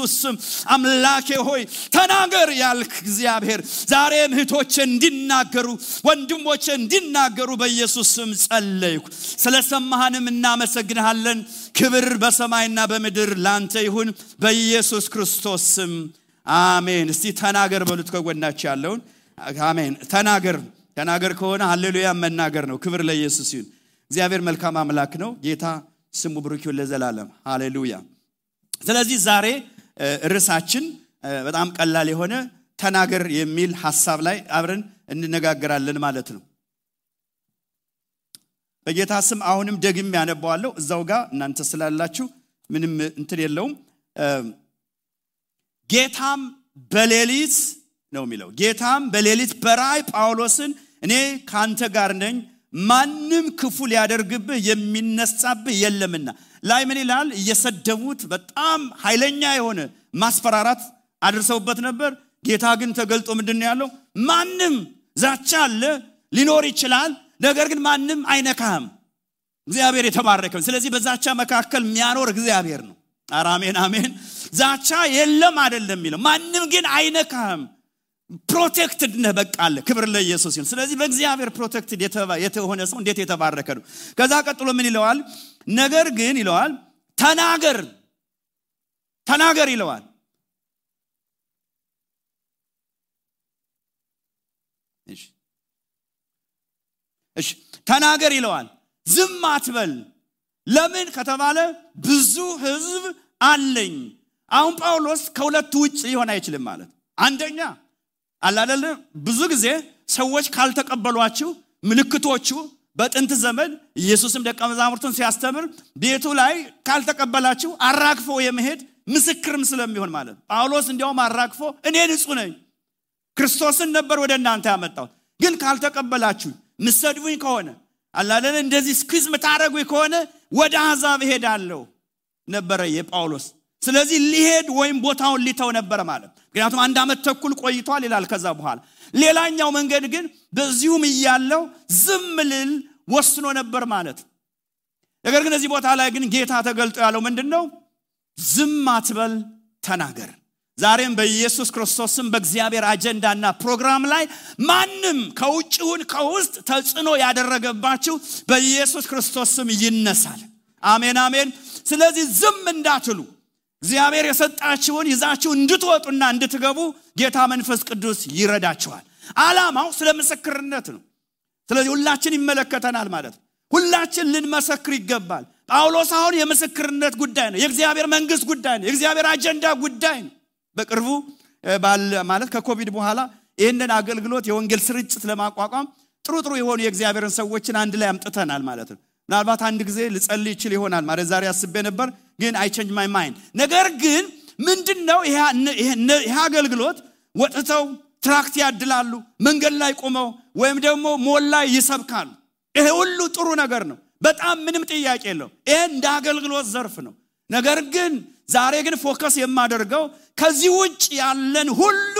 በኢየሱስ ስም አምላኬ ሆይ ተናገር ያልክ እግዚአብሔር ዛሬም እህቶቼ እንዲናገሩ ወንድሞቼ እንዲናገሩ በኢየሱስ ስም ጸለይኩ። ስለሰማህንም እናመሰግንሃለን። ክብር በሰማይና በምድር ላንተ ይሁን በኢየሱስ ክርስቶስ ስም አሜን። እስቲ ተናገር በሉት ከጎናቸው ያለውን አሜን። ተናገር ተናገር ከሆነ ሃሌሉያ መናገር ነው። ክብር ለኢየሱስ ይሁን። እግዚአብሔር መልካም አምላክ ነው። ጌታ ስሙ ብሩክ ለዘላለም ሃሌሉያ። ስለዚህ ዛሬ ርዕሳችን በጣም ቀላል የሆነ ተናገር የሚል ሀሳብ ላይ አብረን እንነጋገራለን ማለት ነው። በጌታ ስም አሁንም ደግም ያነባዋለሁ እዛው ጋር እናንተ ስላላችሁ ምንም እንትን የለውም። ጌታም በሌሊት ነው የሚለው። ጌታም በሌሊት በራእይ ጳውሎስን እኔ ከአንተ ጋር ነኝ፣ ማንም ክፉ ሊያደርግብህ የሚነሳብህ የለምና። ላይ ምን ይላል? እየሰደቡት በጣም ኃይለኛ የሆነ ማስፈራራት አድርሰውበት ነበር። ጌታ ግን ተገልጦ ምንድን ያለው? ማንም ዛቻ አለ ሊኖር ይችላል፣ ነገር ግን ማንም አይነካህም። እግዚአብሔር የተባረከው። ስለዚህ በዛቻ መካከል የሚያኖር እግዚአብሔር ነው። አሜን አሜን። ዛቻ የለም አይደለም የሚለው ማንም ግን አይነካህም። protected ነህ በቃ አለ። ክብር ለኢየሱስ ይሁን። ስለዚህ በእግዚአብሔር protected የተሆነ ሰው እንዴት የተባረከ ነው። ከዛ ቀጥሎ ምን ይለዋል? ነገር ግን ይለዋል ተናገር ተናገር ይለዋል። እሺ ተናገር ይለዋል። ዝም አትበል። ለምን ከተባለ ብዙ ህዝብ አለኝ። አሁን ጳውሎስ ከሁለቱ ውጭ ሊሆን አይችልም ማለት አንደኛ አላደለ ብዙ ጊዜ ሰዎች ካልተቀበሏችሁ ምልክቶቹ በጥንት ዘመን ኢየሱስም ደቀ መዛሙርቱን ሲያስተምር ቤቱ ላይ ካልተቀበላችሁ አራግፎ የመሄድ ምስክርም ስለሚሆን ማለት ጳውሎስ እንዲያውም አራግፎ እኔ ንጹህ ነኝ ክርስቶስን ነበር ወደ እናንተ ያመጣሁት። ግን ካልተቀበላችሁ ምሰድቡኝ ከሆነ አላደለ እንደዚህ ስኩዝ ምታደረጉኝ ከሆነ ወደ አሕዛብ እሄዳለሁ ነበረ የጳውሎስ። ስለዚህ ሊሄድ ወይም ቦታውን ሊተው ነበረ ማለት ምክንያቱም አንድ ዓመት ተኩል ቆይቷል ይላል ከዛ በኋላ። ሌላኛው መንገድ ግን በዚሁም እያለው ዝም ልል ወስኖ ነበር ማለት ነገር ግን እዚህ ቦታ ላይ ግን ጌታ ተገልጦ ያለው ምንድን ነው ዝም አትበል ተናገር። ዛሬም በኢየሱስ ክርስቶስም በእግዚአብሔር አጀንዳና ፕሮግራም ላይ ማንም ከውጭውን ከውስጥ ተጽዕኖ ያደረገባችሁ በኢየሱስ ክርስቶስ ስም ይነሳል። አሜን አሜን። ስለዚህ ዝም እንዳትሉ እግዚአብሔር የሰጣችሁን ይዛችሁ እንድትወጡና እንድትገቡ ጌታ መንፈስ ቅዱስ ይረዳችኋል። አላማው ስለ ምስክርነት ነው። ስለዚህ ሁላችን ይመለከተናል ማለት ነው። ሁላችን ልንመሰክር ይገባል። ጳውሎስ አሁን የምስክርነት ጉዳይ ነው የእግዚአብሔር መንግስት ጉዳይ ነው የእግዚአብሔር አጀንዳ ጉዳይ ነው። በቅርቡ ማለት ከኮቪድ በኋላ ይህንን አገልግሎት የወንጌል ስርጭት ለማቋቋም ጥሩ ጥሩ የሆኑ የእግዚአብሔርን ሰዎችን አንድ ላይ አምጥተናል ማለት ነው። ምናልባት አንድ ጊዜ ልጸልይ ይችል ይሆናል ማለት ዛሬ አስቤ ነበር ግን I change my mind ነገር ግን ምንድን ነው ይህ አገልግሎት? ወጥተው tract ያድላሉ መንገድ ላይ ቆመው ወይም ደግሞ ሞል ላይ ይሰብካሉ። ይሄ ሁሉ ጥሩ ነገር ነው። በጣም ምንም ጥያቄ የለው ይሄ እንደ አገልግሎት ዘርፍ ነው። ነገር ግን ዛሬ ግን focus የማደርገው ከዚህ ውጭ ያለን ሁሉ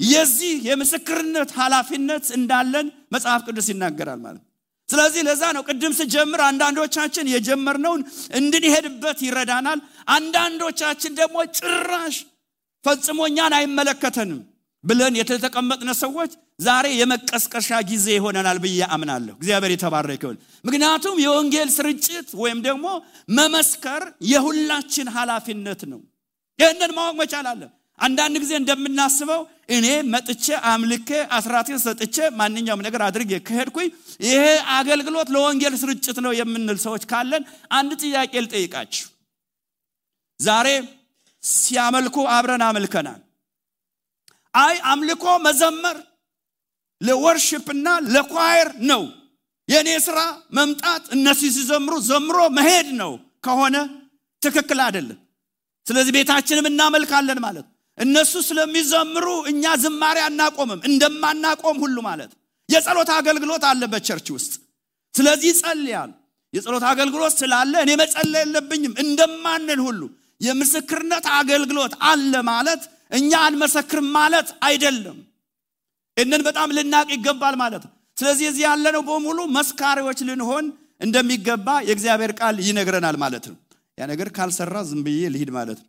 የዚህ የምስክርነት ኃላፊነት እንዳለን መጽሐፍ ቅዱስ ይናገራል ማለት ስለዚህ ለዛ ነው ቅድም ስጀምር አንዳንዶቻችን የጀመርነውን እንድንሄድበት ይረዳናል። አንዳንዶቻችን ደግሞ ጭራሽ ፈጽሞ እኛን አይመለከተንም ብለን የተቀመጥነ ሰዎች ዛሬ የመቀስቀሻ ጊዜ ይሆነናል ብዬ አምናለሁ። እግዚአብሔር የተባረከ ምክንያቱም የወንጌል ስርጭት ወይም ደግሞ መመስከር የሁላችን ኃላፊነት ነው። ይህንን ማወቅ መቻል አለን አንዳንድ ጊዜ እንደምናስበው እኔ መጥቼ አምልኬ አስራቴን ሰጥቼ ማንኛውም ነገር አድርጌ ከሄድኩኝ ይሄ አገልግሎት ለወንጌል ስርጭት ነው የምንል ሰዎች ካለን አንድ ጥያቄ ልጠይቃችሁ። ዛሬ ሲያመልኩ አብረን አመልከናል አይ አምልኮ መዘመር ለወርሽፕና ለኳየር ነው። የእኔ ስራ መምጣት እነሱ ሲዘምሩ ዘምሮ መሄድ ነው። ከሆነ ትክክል አይደለም። ስለዚህ ቤታችንም እናመልካለን ማለት እነሱ ስለሚዘምሩ እኛ ዝማሬ አናቆምም እንደማናቆም ሁሉ ማለት የጸሎት አገልግሎት አለ በቸርች ውስጥ። ስለዚህ ይጸልያል የጸሎት አገልግሎት ስላለ እኔ መጸለይ የለብኝም እንደማንን ሁሉ የምስክርነት አገልግሎት አለ ማለት እኛ አንመሰክርም ማለት አይደለም። ይህንን በጣም ልናቅ ይገባል ማለት ነው። ስለዚህ እዚህ ያለነው በሙሉ መስካሪዎች ልንሆን እንደሚገባ የእግዚአብሔር ቃል ይነግረናል ማለት ነው። ያ ነገር ካልሰራ ዝም ብዬ ልሂድ ማለት ነው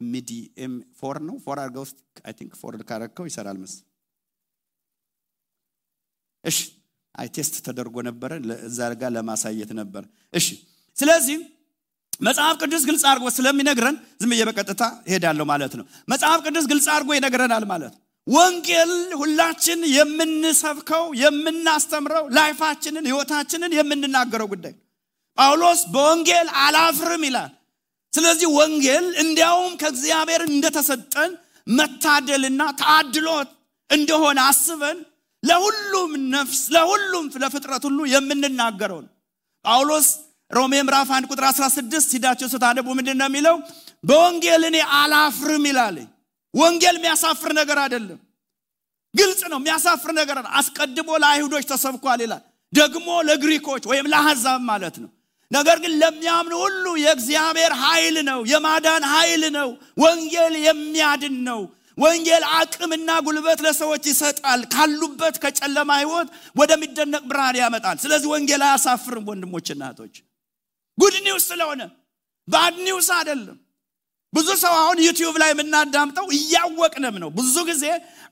ሚዲኤም ፎር ነው። ፎር አድርገው ውስጥ አይ ቲንክ ፎር ካረከው ይሰራል መስ እሺ አይ ቴስት ተደርጎ ነበረ። እዛ ጋር ለማሳየት ነበር። እሺ ስለዚህ መጽሐፍ ቅዱስ ግልጽ አድርጎ ስለሚነግረን ዝም በቀጥታ ሄዳለሁ ማለት ነው። መጽሐፍ ቅዱስ ግልጽ አድርጎ ይነግረናል ማለት ነው። ወንጌል ሁላችን የምንሰብከው የምናስተምረው ላይፋችንን ህይወታችንን የምንናገረው ጉዳይ ጳውሎስ በወንጌል አላፍርም ይላል ስለዚህ ወንጌል እንዲያውም ከእግዚአብሔር እንደተሰጠን መታደልና ታድሎት እንደሆነ አስበን ለሁሉም ነፍስ ለሁሉም ለፍጥረት ሁሉ የምንናገረው ነው። ጳውሎስ ሮሜ ምዕራፍ 1 ቁጥር 16 ሂዳቸው ስታነቡ ምንድን ነው የሚለው? በወንጌል እኔ አላፍርም ይላል። ወንጌል የሚያሳፍር ነገር አይደለም። ግልጽ ነው የሚያሳፍር ነገር አስቀድሞ ለአይሁዶች ተሰብኳል ይላል። ደግሞ ለግሪኮች ወይም ለአሕዛብ ማለት ነው ነገር ግን ለሚያምኑ ሁሉ የእግዚአብሔር ኃይል ነው የማዳን ኃይል ነው ወንጌል የሚያድን ነው። ወንጌል አቅምና ጉልበት ለሰዎች ይሰጣል። ካሉበት ከጨለማ ህይወት ወደሚደነቅ ብርሃን ያመጣል። ስለዚህ ወንጌል አያሳፍርም ወንድሞች እናቶች good news ስለሆነ bad news አይደለም። ብዙ ሰው አሁን YouTube ላይ የምናዳምጠው እያወቅንም ነው። ብዙ ጊዜ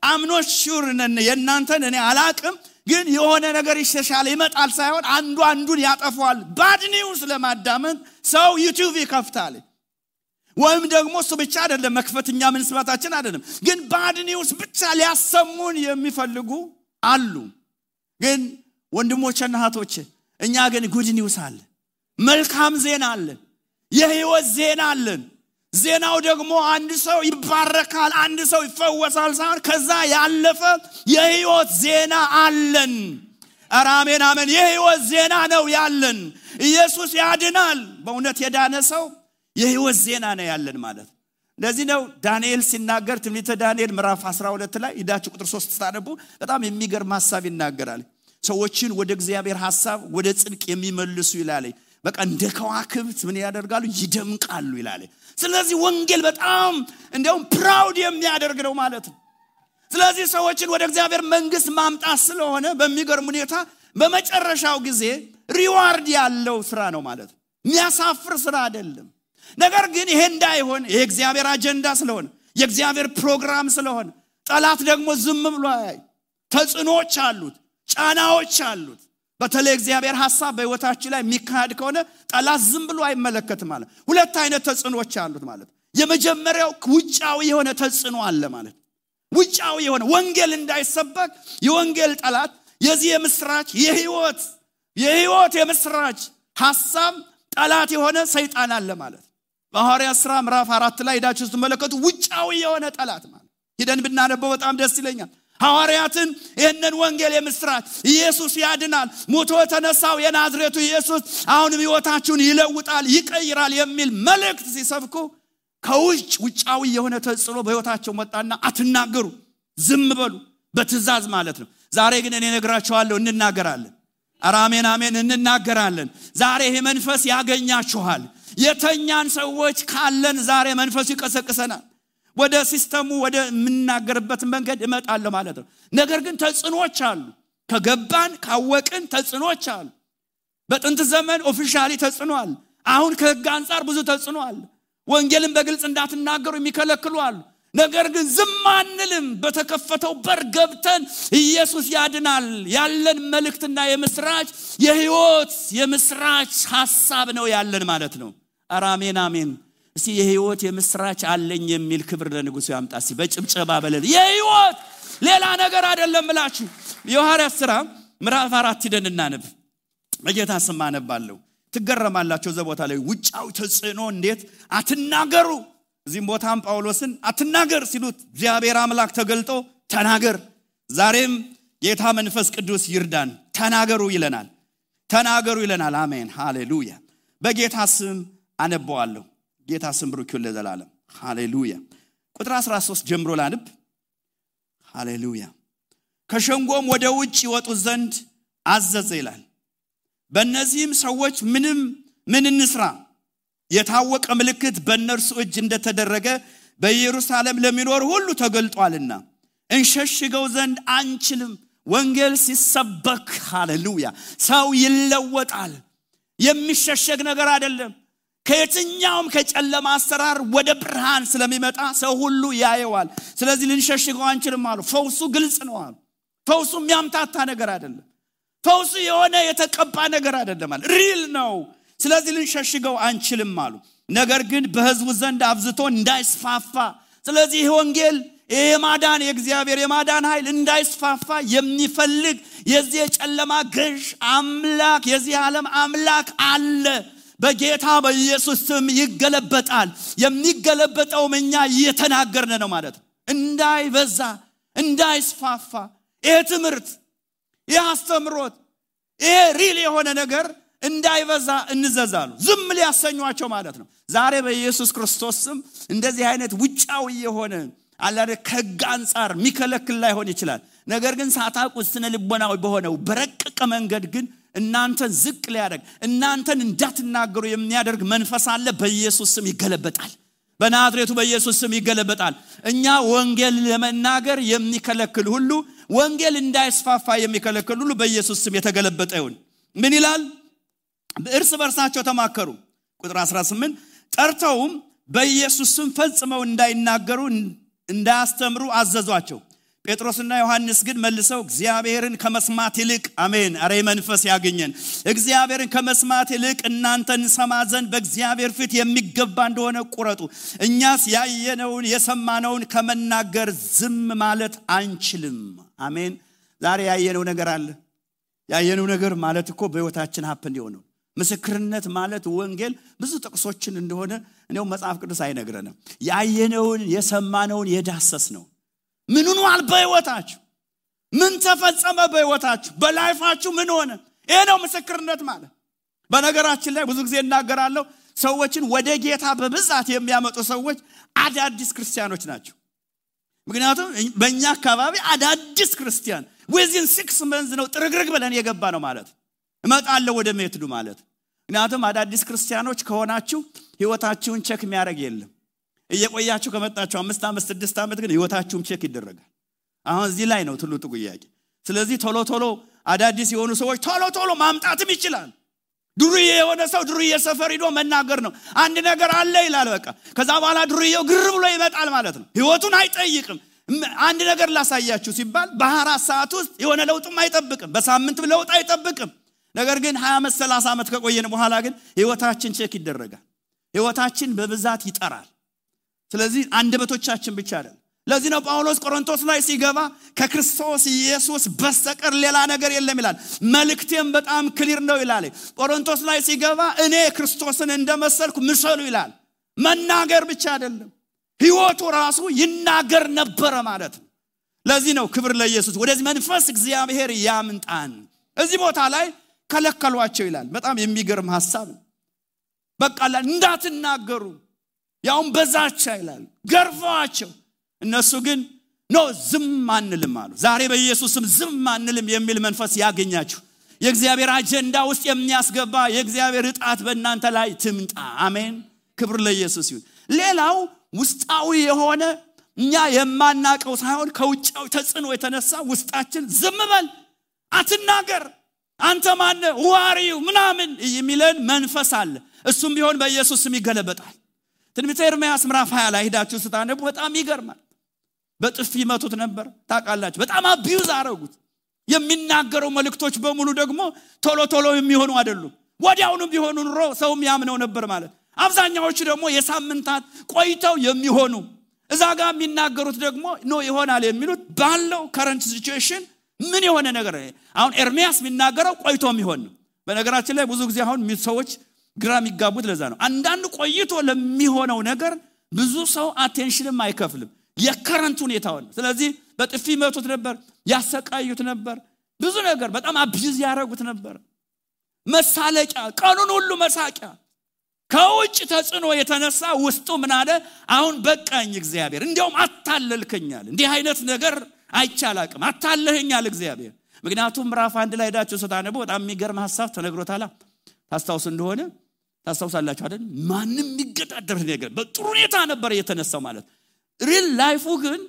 አምኖች sure የእናንተን እኔ አላቅም ግን የሆነ ነገር ይሸሻል ይመጣል ሳይሆን አንዱ አንዱን ያጠፏል bad news ለማዳመጥ ሰው YouTube ይከፍታል። ወይም ደግሞ እሱ ብቻ አይደለም መክፈትኛ ምንስባታችን አይደለም። ግን bad news ብቻ ሊያሰሙን የሚፈልጉ አሉ። ግን ወንድሞችና እህቶች እኛ ግን good news አለ መልካም ዜና አለን የህይወት ዜና አለን ዜናው ደግሞ አንድ ሰው ይባረካል አንድ ሰው ይፈወሳል ሳይሆን ከዛ ያለፈ የህይወት ዜና አለን። ኧረ አሜን አሜን። የህይወት ዜና ነው ያለን። ኢየሱስ ያድናል። በእውነት የዳነ ሰው የህይወት ዜና ነው ያለን ማለት ለዚህ ነው ዳንኤል ሲናገር። ትንቢተ ዳንኤል ምዕራፍ 12 ላይ ሂዳችሁ ቁጥር 3 ስታነቡ በጣም የሚገርም ሀሳብ ይናገራል። ሰዎችን ወደ እግዚአብሔር ሀሳብ ወደ ጽድቅ የሚመልሱ ይላል። በቃ እንደ ከዋክብት ምን ያደርጋሉ? ይደምቃሉ ይላል ስለዚህ ወንጌል በጣም እንዲያውም proud የሚያደርግ ነው ማለት ነው። ስለዚህ ሰዎችን ወደ እግዚአብሔር መንግስት ማምጣት ስለሆነ በሚገርም ሁኔታ በመጨረሻው ጊዜ ሪዋርድ ያለው ስራ ነው ማለት ነው። የሚያሳፍር ስራ አይደለም። ነገር ግን ይሄ እንዳይሆን ይሄ እግዚአብሔር አጀንዳ ስለሆነ የእግዚአብሔር ፕሮግራም ስለሆነ ጠላት ደግሞ ዝም ብሎ ተጽዕኖዎች አሉት ጫናዎች አሉት በተለይ እግዚአብሔር ሀሳብ በህይወታችን ላይ የሚካሄድ ከሆነ ጠላት ዝም ብሎ አይመለከትም ማለት ሁለት አይነት ተጽዕኖዎች አሉት ማለት። የመጀመሪያው ውጫዊ የሆነ ተጽዕኖ አለ ማለት። ውጫዊ የሆነ ወንጌል እንዳይሰበክ የወንጌል ጠላት የዚህ የምስራች የህይወት የህይወት የምስራች ሀሳብ ጠላት የሆነ ሰይጣን አለ ማለት። በሐዋርያ ስራ ምዕራፍ አራት ላይ ሄዳችሁ ስትመለከቱ ውጫዊ የሆነ ጠላት ማለት። ሂደን ብናነበው በጣም ደስ ይለኛል ሐዋርያትን ይህንን ወንጌል የምስራች ኢየሱስ ያድናል። ሞቶ የተነሳው የናዝሬቱ ኢየሱስ አሁንም ህይወታችሁን ይለውጣል ይቀይራል የሚል መልእክት ሲሰብኩ ከውጭ ውጫዊ የሆነ ተጽዕኖ በህይወታቸው መጣና አትናገሩ ዝም በሉ። በትእዛዝ ማለት ነው። ዛሬ ግን እኔ እነግራችኋለሁ እንናገራለን። ኧረ አሜን አሜን እንናገራለን። ዛሬ ይሄ መንፈስ ያገኛችኋል። የተኛን ሰዎች ካለን ዛሬ መንፈሱ ይቀሰቅሰናል ወደ system ኡ ወደ የምናገርበት መንገድ እመጣለሁ ማለት ነው። ነገር ግን ተጽዕኖች አሉ። ከገባን ካወቅን ተጽዕኖች አሉ። በጥንት ዘመን officially ተጽዕኖ አሁን ከህግ አንጻር ብዙ ተጽዕኖ አለ። ወንጌልን በግልጽ እንዳትናገሩ የሚከለክሉ አሉ። ነገር ግን ዝም አንልም። በተከፈተው በር ገብተን ኢየሱስ ያድናል። ያለን መልእክትና የምስራች የህይወት የምስራች ሀሳብ ነው ያለን ማለት ነው። ኧረ አሜን አሜን እስቲ የህይወት የምስራች አለኝ የሚል ክብር ለንጉሱ ያምጣ። እስቲ በጭብጨባ በለን የህይወት ሌላ ነገር አይደለም ብላችሁ የሐዋርያት ስራ ምዕራፍ አራት ሂደን እናነብ በጌታ ስም አነባለሁ። ትገረማላችሁ እዛ ቦታ ላይ። ውጫዊ ተጽዕኖ እንዴት? አትናገሩ። እዚህም ቦታም ጳውሎስን አትናገር ሲሉት እግዚአብሔር አምላክ ተገልጦ ተናገር። ዛሬም ጌታ መንፈስ ቅዱስ ይርዳን። ተናገሩ ይለናል። ተናገሩ ይለናል። አሜን። ሃሌሉያ። በጌታ ስም አነበዋለሁ ጌታ ስም ብሩክ ይሁን ለዘላለም። ሃሌሉያ። ቁጥር 13 ጀምሮ ላንብ። ሃሌሉያ። ከሸንጎም ወደ ውጭ ይወጡ ዘንድ አዘዘ ይላል። በእነዚህም ሰዎች ምንም ምን እንስራ? የታወቀ ምልክት በእነርሱ እጅ እንደተደረገ በኢየሩሳሌም ለሚኖር ሁሉ ተገልጧልና እንሸሽገው ዘንድ አንችልም። ወንጌል ሲሰበክ ሃሌሉያ ሰው ይለወጣል። የሚሸሸግ ነገር አይደለም ከየትኛውም ከጨለማ አሰራር ወደ ብርሃን ስለሚመጣ ሰው ሁሉ ያየዋል። ስለዚህ ልንሸሽገው አንችልም አሉ። ፈውሱ ግልጽ ነው አሉ። ፈውሱ የሚያምታታ ነገር አይደለም። ፈውሱ የሆነ የተቀባ ነገር አይደለም አለ ሪል ነው። ስለዚህ ልንሸሽገው አንችልም አሉ። ነገር ግን በህዝቡ ዘንድ አብዝቶ እንዳይስፋፋ። ስለዚህ ይህ ወንጌል የማዳን የእግዚአብሔር የማዳን ኃይል እንዳይስፋፋ የሚፈልግ የዚህ የጨለማ ገዥ አምላክ የዚህ ዓለም አምላክ አለ በጌታ በኢየሱስ ስም ይገለበጣል። የሚገለበጠውም እኛ እየተናገርን ነው ማለት ነው። እንዳይበዛ እንዳይስፋፋ ይሄ ትምህርት ይህ አስተምሮት ይሄ ሪል የሆነ ነገር እንዳይበዛ እንዘዛሉ ዝም ሊያሰኟቸው ማለት ነው። ዛሬ በኢየሱስ ክርስቶስ ስም እንደዚህ አይነት ውጫዊ የሆነ አላደ ከህግ አንጻር የሚከለክል ላይሆን ይችላል። ነገር ግን ሳታውቁ ስነ ልቦናዊ በሆነው በረቀቀ መንገድ ግን እናንተን ዝቅ ሊያደርግ እናንተን እንዳትናገሩ የሚያደርግ መንፈስ አለ። በኢየሱስ ስም ይገለበጣል። በናዝሬቱ በኢየሱስ ስም ይገለበጣል። እኛ ወንጌል ለመናገር የሚከለክል ሁሉ ወንጌል እንዳይስፋፋ የሚከለክል ሁሉ በኢየሱስ ስም የተገለበጠ ይሁን። ምን ይላል? እርስ በርሳቸው ተማከሩ። ቁጥር 18 ጠርተውም በኢየሱስ ስም ፈጽመው እንዳይናገሩ እንዳያስተምሩ አዘዟቸው ጴጥሮስና ዮሐንስ ግን መልሰው እግዚአብሔርን ከመስማት ይልቅ አሜን አረ መንፈስ ያገኘን። እግዚአብሔርን ከመስማት ይልቅ እናንተ እንሰማ ዘንድ በእግዚአብሔር ፊት የሚገባ እንደሆነ ቁረጡ። እኛስ ያየነውን የሰማነውን ከመናገር ዝም ማለት አንችልም። አሜን። ዛሬ ያየነው ነገር አለ። ያየነው ነገር ማለት እኮ በህይወታችን ሀፕ እንዲሆነው ምስክርነት ማለት ወንጌል ብዙ ጥቅሶችን እንደሆነ እንዲሁም መጽሐፍ ቅዱስ አይነግረንም። ያየነውን የሰማነውን የዳሰስነው ምን ሆኗል በህይወታችሁ? ምን ተፈጸመ በህይወታችሁ? በ life ኣችሁ ምን ሆነ? ይህ ነው ምስክርነት ማለት። በነገራችን ላይ ብዙ ጊዜ እናገራለሁ ሰዎችን ወደ ጌታ በብዛት የሚያመጡ ሰዎች አዳዲስ ክርስቲያኖች ናቸው። ምክንያቱም በእኛ አካባቢ አዳዲስ ክርስቲያን within six months ነው ጥርግርግ ብለን የገባ ነው ማለት። እመጣለሁ ወደ method ኡ ማለት። ምክንያቱም አዳዲስ ክርስቲያኖች ከሆናችሁ ህይወታችሁን check የሚያደረግ የለም እየቆያችሁ ከመጣችሁ አምስት ዓመት ስድስት ዓመት ግን ህይወታችሁም check ይደረጋል። አሁን እዚህ ላይ ነው ትልቁ ጥያቄ። ስለዚህ ቶሎ ቶሎ አዳዲስ የሆኑ ሰዎች ቶሎ ቶሎ ማምጣትም ይችላል። ዱርዬ የሆነ ሰው ዱርዬ ሰፈር ሂዶ መናገር ነው። አንድ ነገር አለ ይላል በቃ። ከዛ በኋላ ዱርዬው ግር ብሎ ይመጣል ማለት ነው። ህይወቱን አይጠይቅም። አንድ ነገር ላሳያችሁ ሲባል በአራት ሰዓት ውስጥ የሆነ ለውጥም አይጠብቅም። በሳምንት ለውጥ አይጠብቅም። ነገር ግን 20 ዓመት 30 ዓመት ከቆየን በኋላ ግን ህይወታችን check ይደረጋል። ህይወታችን በብዛት ይጠራል ስለዚህ አንደበቶቻችን ብቻ አይደለም። ለዚህ ነው ጳውሎስ ቆሮንቶስ ላይ ሲገባ ከክርስቶስ ኢየሱስ በስተቀር ሌላ ነገር የለም ይላል። መልእክቴም በጣም clear ነው ይላል። ቆሮንቶስ ላይ ሲገባ እኔ ክርስቶስን እንደመሰልኩ ምሰሉ ይላል። መናገር ብቻ አይደለም ህይወቱ ራሱ ይናገር ነበረ ማለት ነው። ለዚህ ነው ክብር ለኢየሱስ። ወደዚህ መንፈስ እግዚአብሔር ያምጣን። እዚህ ቦታ ላይ ከለከሏቸው ይላል። በጣም የሚገርም ሀሳብ ነው። በቃ እንዳትናገሩ ያውም በዛቻ ይላል። ገርፈዋቸው እነሱ ግን ኖ ዝም አንልም አሉ። ዛሬ በኢየሱስም ዝም አንልም የሚል መንፈስ ያገኛችሁ። የእግዚአብሔር አጀንዳ ውስጥ የሚያስገባ የእግዚአብሔር እጣት በእናንተ ላይ ትምጣ። አሜን። ክብር ለኢየሱስ ይሁን። ሌላው ውስጣዊ የሆነ እኛ የማናቀው ሳይሆን ከውጫዊ ተጽዕኖ የተነሳ ውስጣችን ዝም በል አትናገር አንተ ማነ ዋሪው ምናምን የሚለን መንፈስ አለ። እሱም ቢሆን በኢየሱስ ስም ይገለበጣል ትንቢተ ኤርምያስ ምዕራፍ 20 ላይ ሂዳችሁ ስታነቡ በጣም ይገርማል። በጥፊ መቱት ነበር። ታውቃላችሁ በጣም አቢዩዝ አረጉት። የሚናገረው መልእክቶች በሙሉ ደግሞ ቶሎ ቶሎ የሚሆኑ አይደሉም። ወዲያውኑ ቢሆኑ ኑሮ ሰውም ያምነው ነበር ማለት። አብዛኛዎቹ ደግሞ የሳምንታት ቆይተው የሚሆኑ እዛ ጋር የሚናገሩት ደግሞ no ይሆናል የሚሉት ባለው current situation ምን የሆነ ነገር አሁን ኤርሚያስ የሚናገረው ቆይቶ የሚሆን ነው። በነገራችን ላይ ብዙ ጊዜ አሁን ሰዎች ግራ የሚጋቡት ለዛ ነው። አንዳንድ ቆይቶ ለሚሆነው ነገር ብዙ ሰው attention ም አይከፍልም። የ current ሁኔታውን ስለዚህ በጥፊ መቱት ነበር ያሰቃዩት ነበር። ብዙ ነገር በጣም አብዝ ያደረጉት ነበር። መሳለቂያ ቀኑን ሁሉ መሳቂያ። ከውጭ ተጽዕኖ የተነሳ ውስጡ ምን አለ? አሁን በቃኝ እግዚአብሔር። እንዲያውም አታለልከኛል እንዲህ አይነት ነገር አይቻላቅም አታለህኛል እግዚአብሔር። ምክንያቱም ምዕራፍ አንድ ላይ ሄዳችሁ ስታነቡ በጣም የሚገርም ሀሳብ ተነግሮታላ ታስታውስ እንደሆነ ታስታውሳላችሁ አይደል ማንም የሚገዳደር ነገር በጥሩ ሁኔታ ነበር የተነሳው ማለት ሪል ላይፉ ግን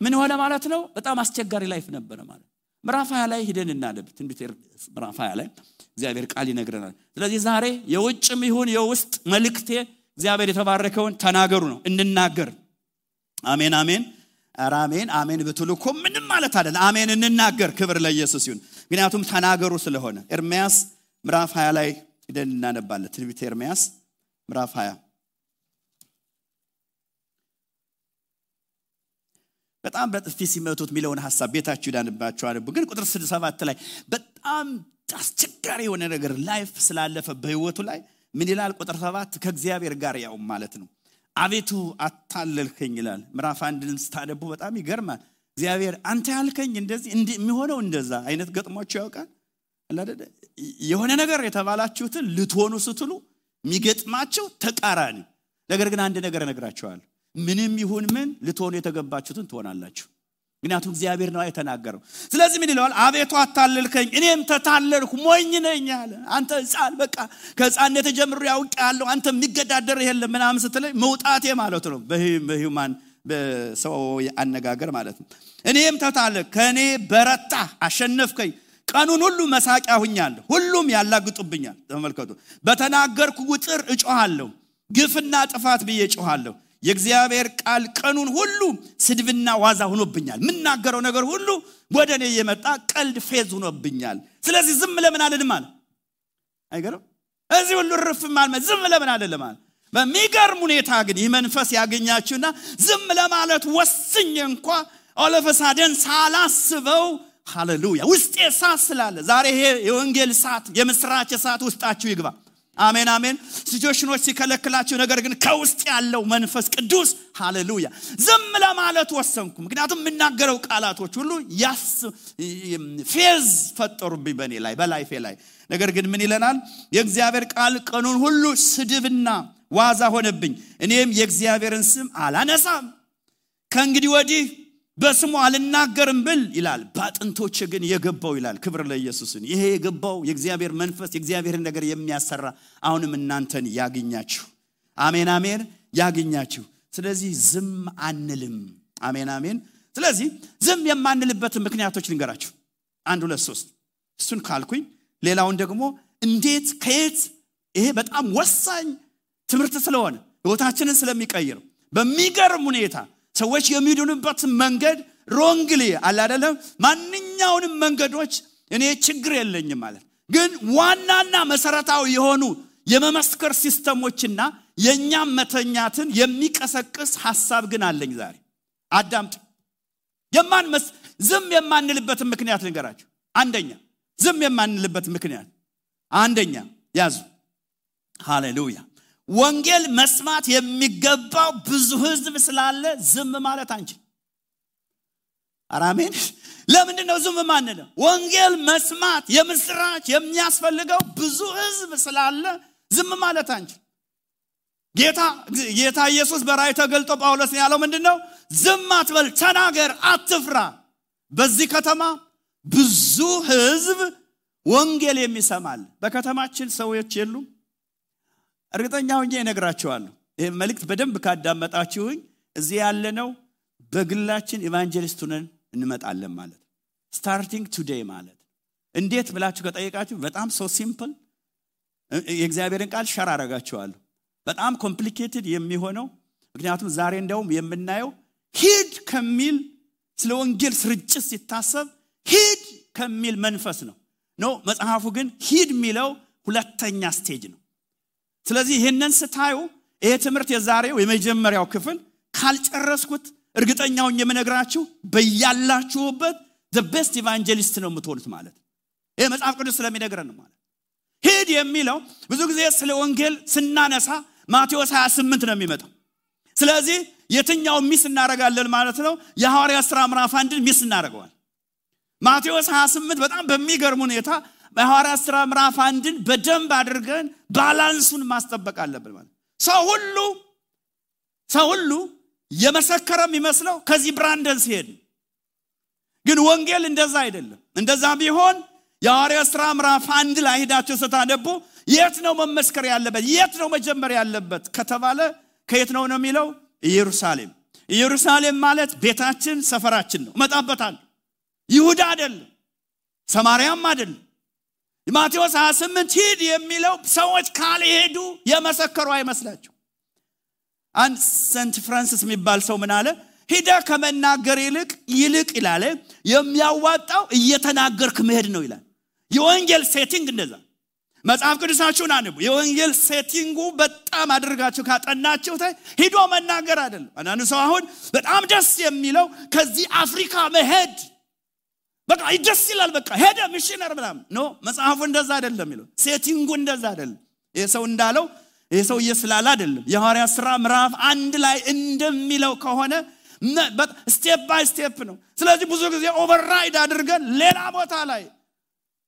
ምን ሆነ ማለት ነው በጣም አስቸጋሪ life ነበረ ማለት ምዕራፍ 20 ላይ ሂደን እናነብ። ትንቢተ ምዕራፍ 20 ላይ እግዚአብሔር ቃል ይነግረናል። ስለዚህ ዛሬ የውጭም ይሁን የውስጥ መልእክቴ እግዚአብሔር የተባረከውን ተናገሩ ነው፣ እንናገር። አሜን አሜን። ኧረ አሜን አሜን ብትሉ ምንም ማለት አይደለ። አሜን እንናገር። ክብር ለኢየሱስ ይሁን። ምክንያቱም ተናገሩ ስለሆነ ኤርምያስ ምዕራፍ 20 ላይ ሂደን እናነባለን። ትንቢተ ኤርምያስ ምዕራፍ 20 በጣም በጥፊ ሲመቱት የሚለውን ሀሳብ ቤታችሁ ይዳንባችሁ አነቡ። ግን ቁጥር ሰባት ላይ በጣም አስቸጋሪ የሆነ ነገር life ስላለፈ በህይወቱ ላይ ምን ይላል? ቁጥር ሰባት ከእግዚአብሔር ጋር ያው ማለት ነው። አቤቱ አታለልከኝ ይላል። ምዕራፍ አንድን ስታነቡ በጣም ይገርማል። እግዚአብሔር አንተ ያልከኝ እንደዚህ የሚሆነው እንደዛ አይነት ገጥሟችሁ ያውቃል። የሆነ ነገር የተባላችሁትን ልትሆኑ ስትሉ የሚገጥማቸው ተቃራኒ ነገር ግን አንድ ነገር እነግራችኋለሁ ምንም ይሁን ምን ልትሆኑ የተገባችሁትን ትሆናላችሁ። ምክንያቱም እግዚአብሔር ነው የተናገረው። ስለዚህ ምን ይለዋል? አቤቱ አታለልከኝ፣ እኔም ተታለልኩ፣ ሞኝ ነኝ አለ። አንተ ሕፃን በቃ ከሕፃንነት ጀምሮ ያውቃለሁ፣ አንተ የሚገዳደር የለም ምናምን ስትለኝ መውጣቴ ማለት ነው። በሂውማን በሰው አነጋገር ማለት ነው። እኔም ተታለል፣ ከእኔ በረታ፣ አሸነፍከኝ። ቀኑን ሁሉ መሳቂያ ሁኛለሁ፣ ሁሉም ያላግጡብኛል። ተመልከቱ፣ በተናገርኩ ቁጥር እጮሃለሁ፣ ግፍና ጥፋት ብዬ እጮሃለሁ። የእግዚአብሔር ቃል ቀኑን ሁሉ ስድብና ዋዛ ሆኖብኛል። የምናገረው ነገር ሁሉ ወደ እኔ እየመጣ ቀልድ ፌዝ ሆኖብኛል። ስለዚህ ዝም ለምን አልልም አለ። አይገርም? እዚህ ሁሉ ርፍ ማለት ዝም ለምን አልልም አለ። በሚገርም ሁኔታ ግን ይህ መንፈስ ያገኛችሁና ዝም ለማለት ወስኝ እንኳ all of a sudden ሳላስበው ሃሌሉያ ውስጤ እሳት ስላለ ዛሬ ይሄ የወንጌል እሳት የምስራች እሳት ውስጣችሁ ይግባ። አሜን አሜን። situation ኖች ሲከለክላችሁ፣ ነገር ግን ከውስጥ ያለው መንፈስ ቅዱስ ሃሌሉያ ዝም ለማለት ወሰንኩ። ምክንያቱም የምናገረው ቃላቶች ሁሉ ፌዝ ፈጠሩብኝ በእኔ ላይ በ life ኤ ላይ። ነገር ግን ምን ይለናል? የእግዚአብሔር ቃል ቀኑን ሁሉ ስድብና ዋዛ ሆነብኝ። እኔም የእግዚአብሔርን ስም አላነሳም ከእንግዲህ ወዲህ በስሙ አልናገርም ብል ይላል። በአጥንቶች ግን የገባው ይላል። ክብር ለኢየሱስን። ይሄ የገባው የእግዚአብሔር መንፈስ የእግዚአብሔርን ነገር የሚያሰራ አሁንም እናንተን ያግኛችሁ። አሜን አሜን፣ ያግኛችሁ። ስለዚህ ዝም አንልም። አሜን አሜን። ስለዚህ ዝም የማንልበትን ምክንያቶች ልንገራችሁ። አንድ ሁለት ሶስት። እሱን ካልኩኝ ሌላውን ደግሞ እንዴት ከየት ይሄ በጣም ወሳኝ ትምህርት ስለሆነ ህይወታችንን ስለሚቀይረው በሚገርም ሁኔታ ሰዎች የሚድኑበት መንገድ ሮንግሊ አለ አይደለም። ማንኛውንም መንገዶች እኔ ችግር የለኝም ማለት ግን ዋናና መሰረታዊ የሆኑ የመመስከር ሲስተሞችና የእኛም መተኛትን የሚቀሰቅስ ሀሳብ ግን አለኝ ዛሬ አዳምጥ። የማን ዝም የማንልበትን ምክንያት ልንገራቸው። አንደኛ ዝም የማንልበት ምክንያት አንደኛ ያዙ። ሃሌሉያ ወንጌል መስማት የሚገባው ብዙ ህዝብ ስላለ ዝም ማለት አንችል። አራሜን ለምንድን ነው ዝም ማንለው? ወንጌል መስማት የምስራች የሚያስፈልገው ብዙ ህዝብ ስላለ ዝም ማለት አንችል። ጌታ ጌታ ኢየሱስ በራእይ ተገልጦ ጳውሎስ ያለው ምንድን ነው? ዝም አትበል፣ ተናገር፣ አትፍራ። በዚህ ከተማ ብዙ ህዝብ ወንጌል የሚሰማል። በከተማችን ሰዎች የሉም። እርግጠኛ ሆኜ እነግራቸዋለሁ። ይህ መልእክት በደንብ ካዳመጣችሁኝ እዚህ ያለነው በግላችን evangelist ሆነን እንመጣለን ማለት starting today ማለት እንዴት ብላችሁ ከጠየቃችሁ በጣም so simple የእግዚአብሔርን ቃል share አረጋችኋለሁ። በጣም complicated የሚሆነው ምክንያቱም ዛሬ እንደውም የምናየው ሂድ ከሚል ስለ ወንጌል ስርጭት ሲታሰብ ሂድ ከሚል መንፈስ ነው no መጽሐፉ ግን ሂድ የሚለው ሁለተኛ stage ነው። ስለዚህ ይህንን ስታዩ ይሄ ትምህርት የዛሬው የመጀመሪያው ክፍል ካልጨረስኩት እርግጠኛውን የምነግራችሁ በያላችሁበት best evangelist ነው የምትሆኑት ማለት ይህ መጽሐፍ ቅዱስ ስለሚነግረን ማለት ሂድ የሚለው ብዙ ጊዜ ስለ ወንጌል ስናነሳ ማቴዎስ 28 ነው የሚመጣው። ስለዚህ የትኛው miss እናደረጋለን ማለት ነው? የሐዋርያ ሥራ ምዕራፍ አንድን miss እናደረገዋል ማቴዎስ 28 በጣም በሚገርም ሁኔታ በሐዋርያ ሥራ ምዕራፍ አንድን በደንብ አድርገን balance ኡን ማስጠበቅ አለብን ማለት ሰው ሁሉ ሰው ሁሉ የመሰከረ የሚመስለው ከዚህ ብራንደን ሲሄድ ግን ወንጌል እንደዛ አይደለም። እንደዛ ቢሆን የሐዋርያ ሥራ ምዕራፍ አንድ ላይ ሄዳቸው ስታነቡ የት ነው መመስከር ያለበት? የት ነው መጀመር ያለበት ከተባለ ከየት ነው ነው የሚለው? ኢየሩሳሌም። ኢየሩሳሌም ማለት ቤታችን ሰፈራችን ነው። እመጣበታለሁ። ይሁዳ አይደለም ሰማርያም አይደለም። ማቴዎስ 28 ሂድ የሚለው ሰዎች ካልሄዱ የመሰከሩ አይመስላቸው። አንድ ሰንት ፍራንሲስ የሚባል ሰው ምን አለ? ሂደ ከመናገር ይልቅ ይልቅ ይላል የሚያዋጣው እየተናገርክ መሄድ ነው ይላል። የወንጌል setting እንደዛ መጽሐፍ ቅዱሳችሁን አንቡ። የወንጌል setting ኡ በጣም አድርጋችሁ ካጠናችሁ ሂዶ መናገር አይደለም። አንዳንዱ ሰው አሁን በጣም ደስ የሚለው ከዚህ አፍሪካ መሄድ በቃ ደስ ይላል። በቃ ሄደ ሚሽነር ምናምን no መጽሐፉ እንደዛ አይደለም የሚለው setting ኡ እንደዛ አይደለም። ይህ ሰው እንዳለው ይህ ሰው እየስላለ አይደለም። የሐዋርያ ስራ ምዕራፍ አንድ ላይ እንደሚለው ከሆነ step by step ነው። ስለዚህ ብዙ ጊዜ override አድርገን ሌላ ቦታ ላይ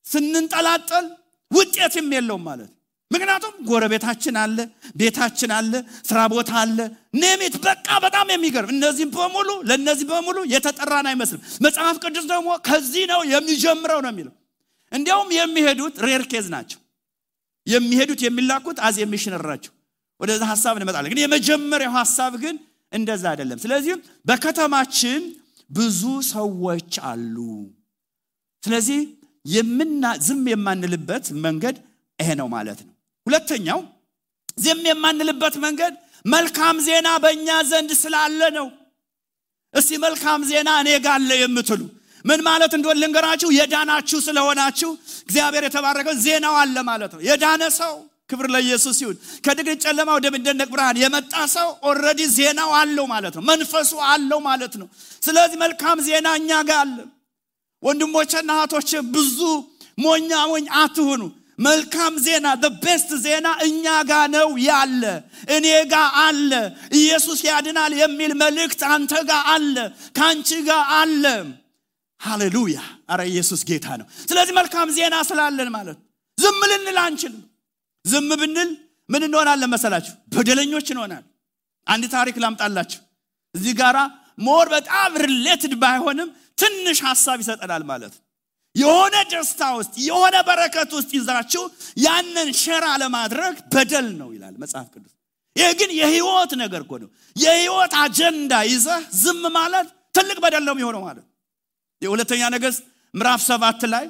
ስንንጠላጠል ውጤትም የለውም ማለት ምክንያቱም ጎረቤታችን አለ፣ ቤታችን አለ፣ ስራ ቦታ አለ፣ name it በቃ በጣም የሚገርም እነዚህ በሙሉ ለእነዚህ በሙሉ የተጠራን አይመስልም። መጽሐፍ ቅዱስ ደግሞ ከዚህ ነው የሚጀምረው ነው የሚለው። እንዲያውም የሚሄዱት rare case ናቸው። የሚሄዱት የሚላኩት as a missionary ናቸው። ሀሳብ እንመጣለን። ግን የመጀመሪያው ሀሳብ ግን እንደዛ አይደለም። ስለዚህም በከተማችን ብዙ ሰዎች አሉ። ስለዚህ ዝም የማንልበት መንገድ ይሄ ነው ማለት ነው። ሁለተኛው ዝም የማንልበት መንገድ መልካም ዜና በእኛ ዘንድ ስላለ ነው። እስቲ መልካም ዜና እኔ ጋር አለ የምትሉ ምን ማለት እንደሆነ ልንገራችሁ። የዳናችሁ ስለሆናችሁ እግዚአብሔር የተባረከው ዜናው አለ ማለት ነው። የዳነ ሰው ክብር ለኢየሱስ ይሁን። ከድቅድቅ ጨለማ ወደሚደነቅ ብርሃን የመጣ ሰው already ዜናው አለው ማለት ነው። መንፈሱ አለው ማለት ነው። ስለዚህ መልካም ዜና እኛ ጋር አለ። ወንድሞቼና እህቶቼ ብዙ ሞኛ ሞኝ አትሁኑ። መልካም ዜና best ዜና እኛ ጋ ነው ያለ፣ እኔ ጋ አለ። ኢየሱስ ያድናል የሚል መልእክት አንተ ጋ አለ፣ ከአንቺ ጋ አለ። ሃሌሉያ! አረ ኢየሱስ ጌታ ነው። ስለዚህ መልካም ዜና ስላለን ማለት ዝም ልንል አንችልም። ዝም ብንል ምን እንሆናለን መሰላችሁ? በደለኞች እንሆናል። አንድ ታሪክ ላምጣላችሁ እዚህ ጋራ more በጣም related ባይሆንም ትንሽ ሀሳብ ይሰጠናል ማለት ነው። የሆነ ደስታ ውስጥ የሆነ በረከት ውስጥ ይዛችሁ ያንን share አለማድረግ በደል ነው ይላል መጽሐፍ ቅዱስ። ይህ ግን የህይወት ነገር እኮ ነው። የህይወት አጀንዳ ይዘህ ዝም ማለት ትልቅ በደል ነው የሚሆነው ማለት የሁለተኛ ነገሥት ምዕራፍ ሰባት ላይ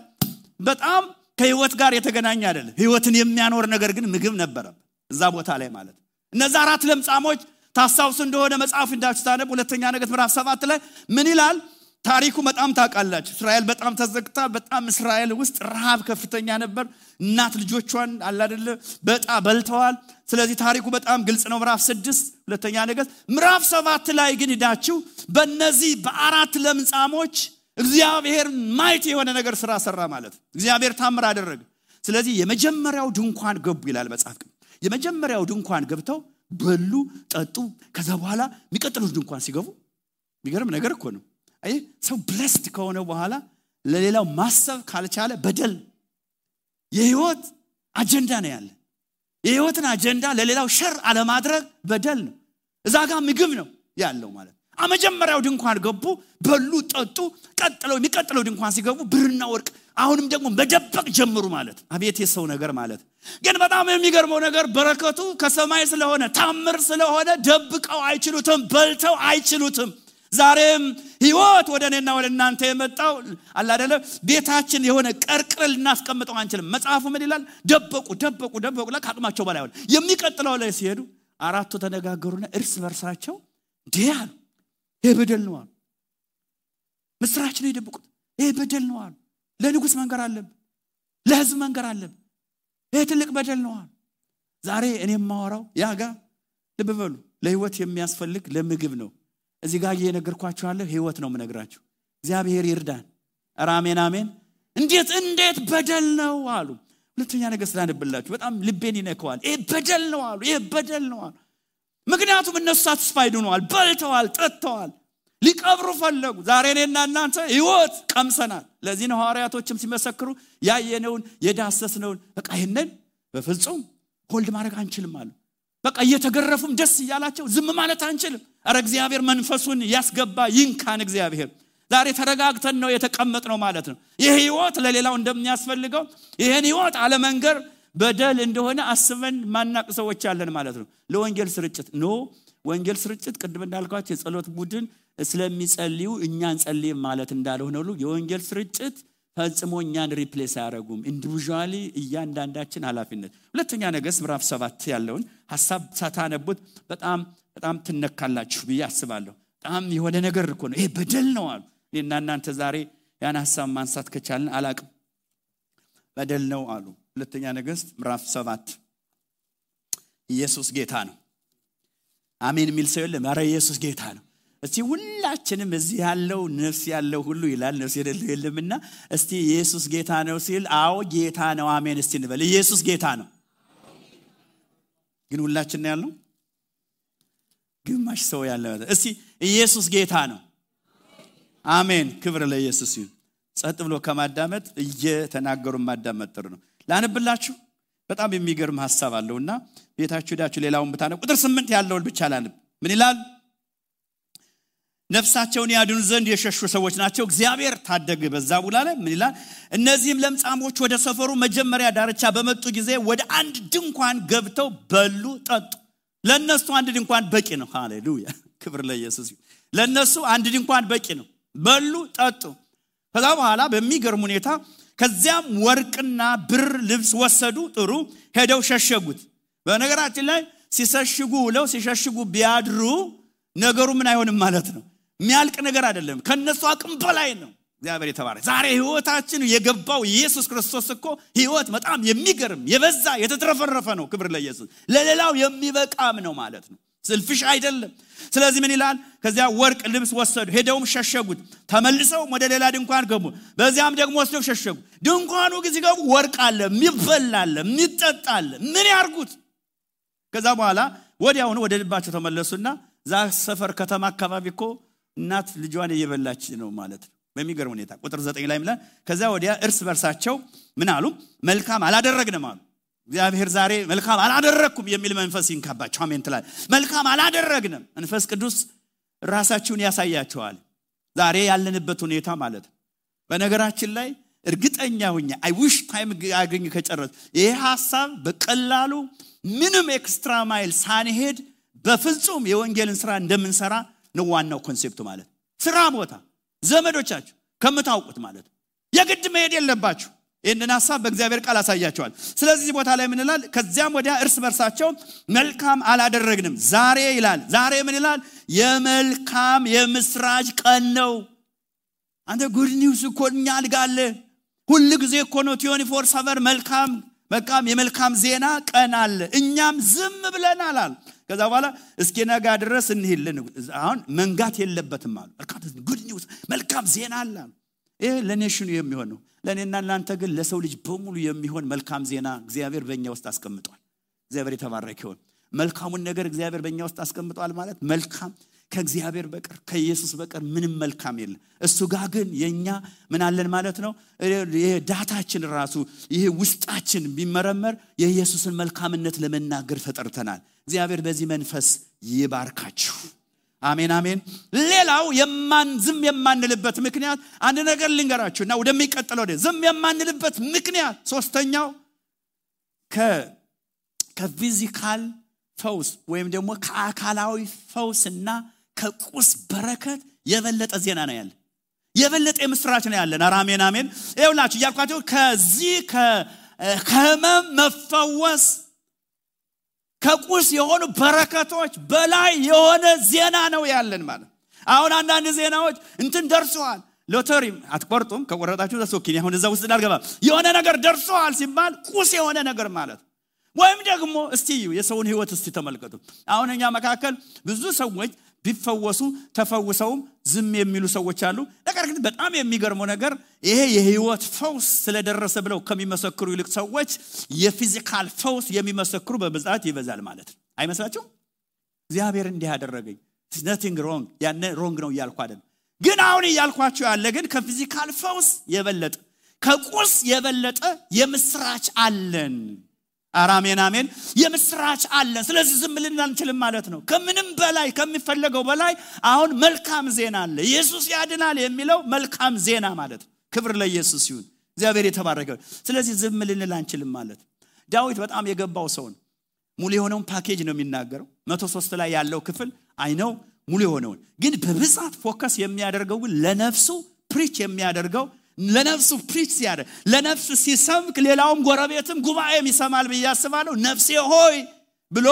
በጣም ከህይወት ጋር የተገናኘ አይደለም። ህይወትን የሚያኖር ነገር ግን ምግብ ነበረ እዛ ቦታ ላይ ማለት እነዛ አራት ለምጻሞች ታስታውሱ እንደሆነ መጽሐፍ እንዳችሁ ታነብ ሁለተኛ ነገሥት ምዕራፍ ሰባት ላይ ምን ይላል? ታሪኩ በጣም ታውቃላችሁ። እስራኤል በጣም ተዘግታ፣ በጣም እስራኤል ውስጥ ረሃብ ከፍተኛ ነበር። እናት ልጆቿን አላደለ በጣ በልተዋል። ስለዚህ ታሪኩ በጣም ግልጽ ነው። ምዕራፍ ስድስት ሁለተኛ ነገሥት ምዕራፍ ሰባት ላይ ግን ሂዳችሁ በእነዚህ በአራት ለምጻሞች እግዚአብሔር ማየት የሆነ ነገር ስራ ሰራ ማለት እግዚአብሔር ታምር አደረገ። ስለዚህ የመጀመሪያው ድንኳን ገቡ ይላል መጽሐፍ የመጀመሪያው ድንኳን ገብተው በሉ፣ ጠጡ። ከዛ በኋላ የሚቀጥሉት ድንኳን ሲገቡ የሚገርም ነገር እኮ ነው። ሰው ብለስድ ከሆነ በኋላ ለሌላው ማሰብ ካልቻለ በደል የህይወት አጀንዳ ነው ያለ። የህይወትን አጀንዳ ለሌላው ሸር አለማድረግ በደል ነው። እዛ ጋር ምግብ ነው ያለው ማለት መጀመሪያው ድንኳን ገቡ፣ በሉ፣ ጠጡ። ቀጥለው የሚቀጥለው ድንኳን ሲገቡ ብርና ወርቅ አሁንም ደግሞ መደበቅ ጀምሩ ማለት አቤት የሰው ነገር ማለት ግን በጣም የሚገርመው ነገር በረከቱ ከሰማይ ስለሆነ ታምር ስለሆነ ደብቀው አይችሉትም፣ በልተው አይችሉትም። ዛሬም ህይወት ወደ እኔና ወደ እናንተ የመጣው አላደለ ቤታችን የሆነ ቀርቅረ ልናስቀምጠው አንችልም። መጽሐፉ ምን ይላል? ደበቁ ደበቁ ደበቁ ላይ ከአቅማቸው በላይ ሆነ። የሚቀጥለው ላይ ሲሄዱ አራቱ ተነጋገሩና እርስ በርሳቸው እንዲህ አሉ፣ ይህ በደል ነው አሉ። ምስራች የደብቁት። ይህ በደል ነው አሉ። ለንጉሥ መንገር አለብን፣ ለህዝብ መንገር አለብን። ይህ ትልቅ በደል ነው አሉ። ዛሬ እኔ የማወራው ያ ጋ ልብ በሉ ለህይወት የሚያስፈልግ ለምግብ ነው። እዚህ ጋር እየነገርኳችሁ ያለ ህይወት ነው የምነግራችሁ። እግዚአብሔር ይርዳን። አሜን አሜን። እንዴት እንዴት በደል ነው አሉ። ሁለተኛ ነገር ስላነብላችሁ በጣም ልቤን ይነከዋል። ይህ በደል ነው አሉ። ይህ በደል ነው አሉ። ምክንያቱም እነሱ ሳትስፋይድ ሆነዋል፣ በልተዋል፣ ጠጥተዋል፣ ሊቀብሩ ፈለጉ። ዛሬ እኔና እናንተ ህይወት ቀምሰናል። ለዚህ ነው ሐዋርያቶችም ሲመሰክሩ ያየነውን የዳሰስነውን በቃ ይህንን በፍጹም ሆልድ ማድረግ አንችልም አሉ። በቃ እየተገረፉም ደስ እያላቸው ዝም ማለት አንችልም። ኧረ እግዚአብሔር መንፈሱን ያስገባ ይንካን። እግዚአብሔር ዛሬ ተረጋግተን ነው የተቀመጥነው ማለት ነው። ይህ ህይወት ለሌላው እንደሚያስፈልገው ይህን ህይወት አለመንገር በደል እንደሆነ አስበን ማናቅ ሰዎች አለን ማለት ነው። ለወንጌል ስርጭት no ወንጌል ስርጭት ቅድም እንዳልኳችሁ የጸሎት ቡድን ስለሚጸልዩ እኛ እንጸልይም ማለት እንዳልሆነ ሁሉ የወንጌል ስርጭት ፈጽሞ እኛን replace አያደረጉም። individually እያንዳንዳችን ኃላፊነት። ሁለተኛ ነገሥት ምዕራፍ ሰባት ያለውን ሀሳብ ሳታነቡት በጣም በጣም ትነካላችሁ ብዬ አስባለሁ። በጣም የሆነ ነገር እኮ ነው ይሄ በደል ነው አሉ። እኔና እናንተ ዛሬ ያን ሀሳብ ማንሳት ከቻልን አላቅም። በደል ነው አሉ። ሁለተኛ ነገሥት ምዕራፍ ሰባት ኢየሱስ ጌታ ነው። አሜን የሚል ሰው የለም። ኧረ ኢየሱስ ጌታ ነው። እስቲ ሁላችንም እዚህ ያለው ነፍስ ያለው ሁሉ ይላል፣ ነፍስ የሌለው የለምና፣ እስቲ ኢየሱስ ጌታ ነው ሲል፣ አዎ ጌታ ነው። አሜን እስቲ እንበል። ኢየሱስ ጌታ ነው። ግን ሁላችን ያለው ግማሽ ሰው ያለ እስቲ ኢየሱስ ጌታ ነው። አሜን። ክብር ለኢየሱስ ይሁን። ጸጥ ብሎ ከማዳመጥ እየተናገሩ ማዳመጥ ጥሩ ነው። ላንብላችሁ። በጣም የሚገርም ሀሳብ አለውና ቤታችሁ ሄዳችሁ ሌላውን ብታነብ ቁጥር ስምንት ያለውን ብቻ ላንብ። ምን ይላል? ነፍሳቸውን ያድኑ ዘንድ የሸሹ ሰዎች ናቸው። እግዚአብሔር ታደግ። በዛ ቡላ ላይ ምን ይላል? እነዚህም ለምጻሞች ወደ ሰፈሩ መጀመሪያ ዳርቻ በመጡ ጊዜ ወደ አንድ ድንኳን ገብተው በሉ፣ ጠጡ። ለእነሱ አንድ ድንኳን በቂ ነው። ሃሌሉያ! ክብር ለኢየሱስ ለእነሱ አንድ ድንኳን በቂ ነው። በሉ፣ ጠጡ። ከዛ በኋላ በሚገርም ሁኔታ ከዚያም ወርቅና ብር ልብስ ወሰዱ። ጥሩ ሄደው ሸሸጉት። በነገራችን ላይ ሲሸሽጉ ውለው ሲሸሽጉ ቢያድሩ ነገሩ ምን አይሆንም ማለት ነው። የሚያልቅ ነገር አይደለም። ከነሱ አቅም በላይ ነው። እግዚአብሔር የተባረ ዛሬ ህይወታችን የገባው ኢየሱስ ክርስቶስ እኮ ህይወት በጣም የሚገርም የበዛ የተትረፈረፈ ነው። ክብር ለኢየሱስ ለሌላው የሚበቃም ነው ማለት ነው። ስልፍሽ አይደለም። ስለዚህ ምን ይላል? ከዚያ ወርቅ ልብስ ወሰዱ፣ ሄደውም ሸሸጉት። ተመልሰው ወደ ሌላ ድንኳን ገቡ፣ በዚያም ደግሞ ወስደው ሸሸጉ። ድንኳኑ ጊዜ ገቡ፣ ወርቅ አለ፣ የሚበላ አለ። ምን ያርጉት? ከዛ በኋላ ወዲያውኑ ወደ ልባቸው ተመለሱና ዛ ሰፈር ከተማ አካባቢ እኮ እናት ልጇን እየበላች ነው ማለት ነው። በሚገርም ሁኔታ ቁጥር ዘጠኝ ላይ ምላ ከዚያ ወዲያ እርስ በርሳቸው ምን አሉ? መልካም አላደረግንም አሉ። እግዚአብሔር ዛሬ መልካም አላደረግኩም የሚል መንፈስ ይንካባቸው። አሜን ትላል። መልካም አላደረግንም። መንፈስ ቅዱስ ራሳችሁን ያሳያቸዋል። ዛሬ ያለንበት ሁኔታ ማለት በነገራችን ላይ እርግጠኛ ሆኜ I wish time አገኝ ከጨረስ ይህ ሀሳብ በቀላሉ ምንም extra mile ሳንሄድ በፍጹም የወንጌልን ስራ እንደምንሰራ ነው ዋናው concept ኡ ማለት ስራ ቦታ ዘመዶቻችሁ ከምታውቁት ማለት የግድ መሄድ የለባችሁ። ይህንን ሀሳብ በእግዚአብሔር ቃል አሳያቸዋል ስለዚህ ቦታ ላይ ምን ይላል? ከዚያም ወዲያ እርስ በርሳቸው መልካም አላደረግንም። ዛሬ ይላል። ዛሬ ምን ይላል? የመልካም የምስራች ቀን ነው። አንተ ጉድ እኮ እኛ አልጋለ ሁል ጊዜ እኮ ነው twenty four seven መልካም መልካም የመልካም ዜና ቀን አለ። እኛም ዝም ብለናል አል ከዛ በኋላ እስኪ ነጋ ድረስ እንሂልን አሁን መንጋት የለበትም አሉ። good news መልካም ዜና አለ ይህ ለ nation ኡ የሚሆን ነው ለእኔና እናንተ ግን ለሰው ልጅ በሙሉ የሚሆን መልካም ዜና እግዚአብሔር በእኛ ውስጥ አስቀምጧል። እግዚአብሔር የተባረከ ይሆን መልካሙን ነገር እግዚአብሔር በእኛ ውስጥ አስቀምጧል ማለት መልካም ከእግዚአብሔር በቀር ከኢየሱስ በቀር ምንም መልካም የለም። እሱ ጋር ግን የእኛ ምን አለን ማለት ነው? ዳታችን ራሱ ይሄ ውስጣችን ቢመረመር የኢየሱስን መልካምነት ለመናገር ተጠርተናል እግዚአብሔር በዚህ መንፈስ ይባርካችሁ። አሜን አሜን። ሌላው ዝም የማንልበት ምክንያት አንድ ነገር ልንገራችሁ እና ወደሚቀጥለው ዝም የማንልበት ምክንያት ሶስተኛው ከፊዚካል ፈውስ ወይም ደግሞ ከአካላዊ ፈውስና ከቁስ በረከት የበለጠ ዜና ነው ያለ። የበለጠ የምስራች ነው ያለን። አራሜን አሜን ይውላችሁ እያልኳቸው ከዚህ ከህመም መፈወስ ከቁስ የሆኑ በረከቶች በላይ የሆነ ዜና ነው ያለን ማለት። አሁን አንዳንድ ዜናዎች እንትን ደርሰዋል። ሎተሪ አትቆርጡም ከቆረጣችሁ ተሶኪን አሁን እዛ ውስጥ እንዳልገባ የሆነ ነገር ደርሰዋል ሲባል ቁስ የሆነ ነገር ማለት። ወይም ደግሞ እስቲ የሰውን ህይወት እስቲ ተመልከቱ። አሁን እኛ መካከል ብዙ ሰዎች ቢፈወሱ ተፈውሰውም ዝም የሚሉ ሰዎች አሉ። ነገር ግን በጣም የሚገርመው ነገር ይሄ የህይወት ፈውስ ስለደረሰ ብለው ከሚመሰክሩ ይልቅ ሰዎች የ physical ፈውስ የሚመሰክሩ በብዛት ይበዛል ማለት ነው። አይመስላችሁም? እግዚአብሔር እንዲህ ያደረገኝ nothing wrong ያነ wrong ነው እያልኩ አይደለም። ግን አሁን እያልኳችሁ ያለ ግን ከ physical ፈውስ የበለጠ ከቁስ የበለጠ የምስራች አለን አራሜን አሜን። የምስራች አለን ስለዚህ ዝም ልን አንችልም ማለት ነው። ከምንም በላይ ከሚፈለገው በላይ አሁን መልካም ዜና አለ። ኢየሱስ ያድናል የሚለው መልካም ዜና ማለት ነው። ክብር ለኢየሱስ ይሁን። እግዚአብሔር የተባረከ ስለዚህ ዝም ልንል አንችልም ማለት ዳዊት በጣም የገባው ሰው ነው። ሙሉ የሆነውን ፓኬጅ ነው የሚናገረው። መቶ ሶስት ላይ ያለው ክፍል አይነው ሙሉ የሆነውን። ግን በብዛት focus የሚያደርገው ለነፍሱ preach የሚያደርገው ለነፍሱ preach ሲያደርግ ለነፍስ ሲሰብክ ሌላውም ጎረቤትም ጉባኤም ይሰማል ብዬ አስባለሁ። ነፍሴ ሆይ ብሎ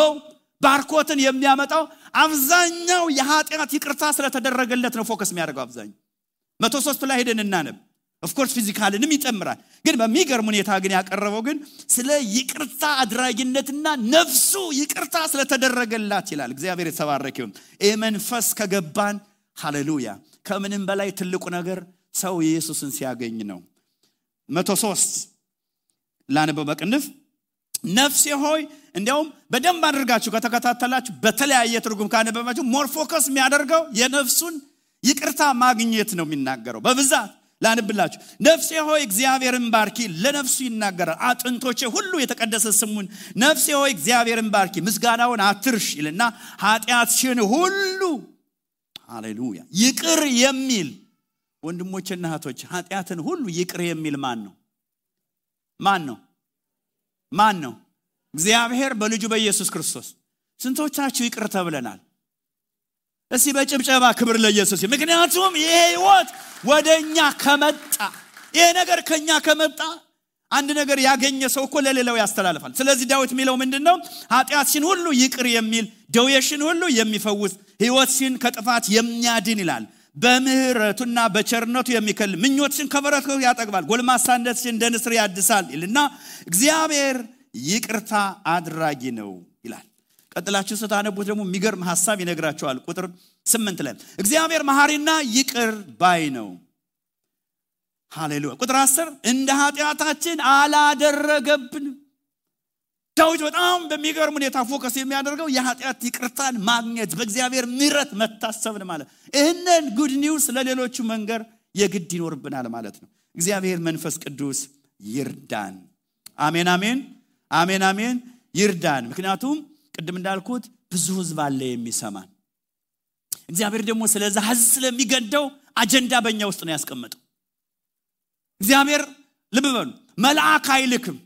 ባርኮትን የሚያመጣው አብዛኛው የኃጢአት ይቅርታ ስለተደረገለት ነው focus የሚያደርገው አብዛኛው። መቶ ሶስቱ ላይ ሄደን እናነብ። of course physical ንም ይጨምራል። ግን በሚገርም ሁኔታ ግን ያቀረበው ግን ስለ ይቅርታ አድራጊነትና ነፍሱ ይቅርታ ስለተደረገላት ይላል። እግዚአብሔር የተባረክ ይሁን ይህ መንፈስ ከገባን ሃሌሉያ። ከምንም በላይ ትልቁ ነገር ሰው ኢየሱስን ሲያገኝ ነው። መቶ ሶስት ላነበው በቅንፍ ነፍሴ ሆይ እንዲያውም በደንብ አድርጋችሁ ከተከታተላችሁ በተለያየ ትርጉም ካነበባችሁ more የሚያደርገው የነፍሱን ይቅርታ ማግኘት ነው የሚናገረው። በብዛት ላንብላችሁ። ነፍሴ ሆይ እግዚአብሔርን ባርኪ ለነፍሱ ይናገራል። አጥንቶቼ ሁሉ የተቀደሰ ስሙን። ነፍሴ ሆይ እግዚአብሔርን ባርኪ ምስጋናውን አትርሽ ይልና ኃጢአትሽን ሁሉ ሃሌሉያ ይቅር የሚል ወንድሞችና እህቶች ኃጢአትን ሁሉ ይቅር የሚል ማን ነው? ማን ነው? ማን ነው? እግዚአብሔር በልጁ በኢየሱስ ክርስቶስ። ስንቶቻችሁ ይቅር ተብለናል? እስቲ በጭብጨባ ክብር ለኢየሱስ ምክንያቱም ይሄ ህይወት ወደ እኛ ከመጣ ይሄ ነገር ከኛ ከመጣ አንድ ነገር ያገኘ ሰው እኮ ለሌላው ያስተላልፋል። ስለዚህ ዳዊት የሚለው ምንድን ነው ኃጢአትሽን ሁሉ ይቅር የሚል ደዌሽን ሁሉ የሚፈውስ ህይወትሽን ከጥፋት የሚያድን ይላል በምህረቱና በቸርነቱ የሚከል ምኞትሽን ከበረከቱ ያጠግባል። ጎልማሳነትሽን እንደ ንስር ያድሳል ይልና እግዚአብሔር ይቅርታ አድራጊ ነው ይላል። ቀጥላችሁ ስታነቡት ደግሞ የሚገርም ሀሳብ ይነግራቸዋል ቁጥር ስምንት ላይ እግዚአብሔር መሐሪና ይቅር ባይ ነው። ሃሌሉያ! ቁጥር አስር እንደ ኃጢአታችን አላደረገብንም ዳዊት በጣም በሚገርም ሁኔታ focus የሚያደርገው የኃጢአት ይቅርታን ማግኘት በእግዚአብሔር ምረት መታሰብን ማለት። ይህንን good news ለሌሎቹ መንገር የግድ ይኖርብናል ማለት ነው። እግዚአብሔር መንፈስ ቅዱስ ይርዳን። አሜን አሜን አሜን አሜን። ይርዳን። ምክንያቱም ቅድም እንዳልኩት ብዙ ህዝብ አለ የሚሰማን። እግዚአብሔር ደግሞ ስለዛ ህዝብ ስለሚገደው አጀንዳ በእኛ ውስጥ ነው ያስቀመጠው። እግዚአብሔር ልብ በሉ መልአክ አይልክም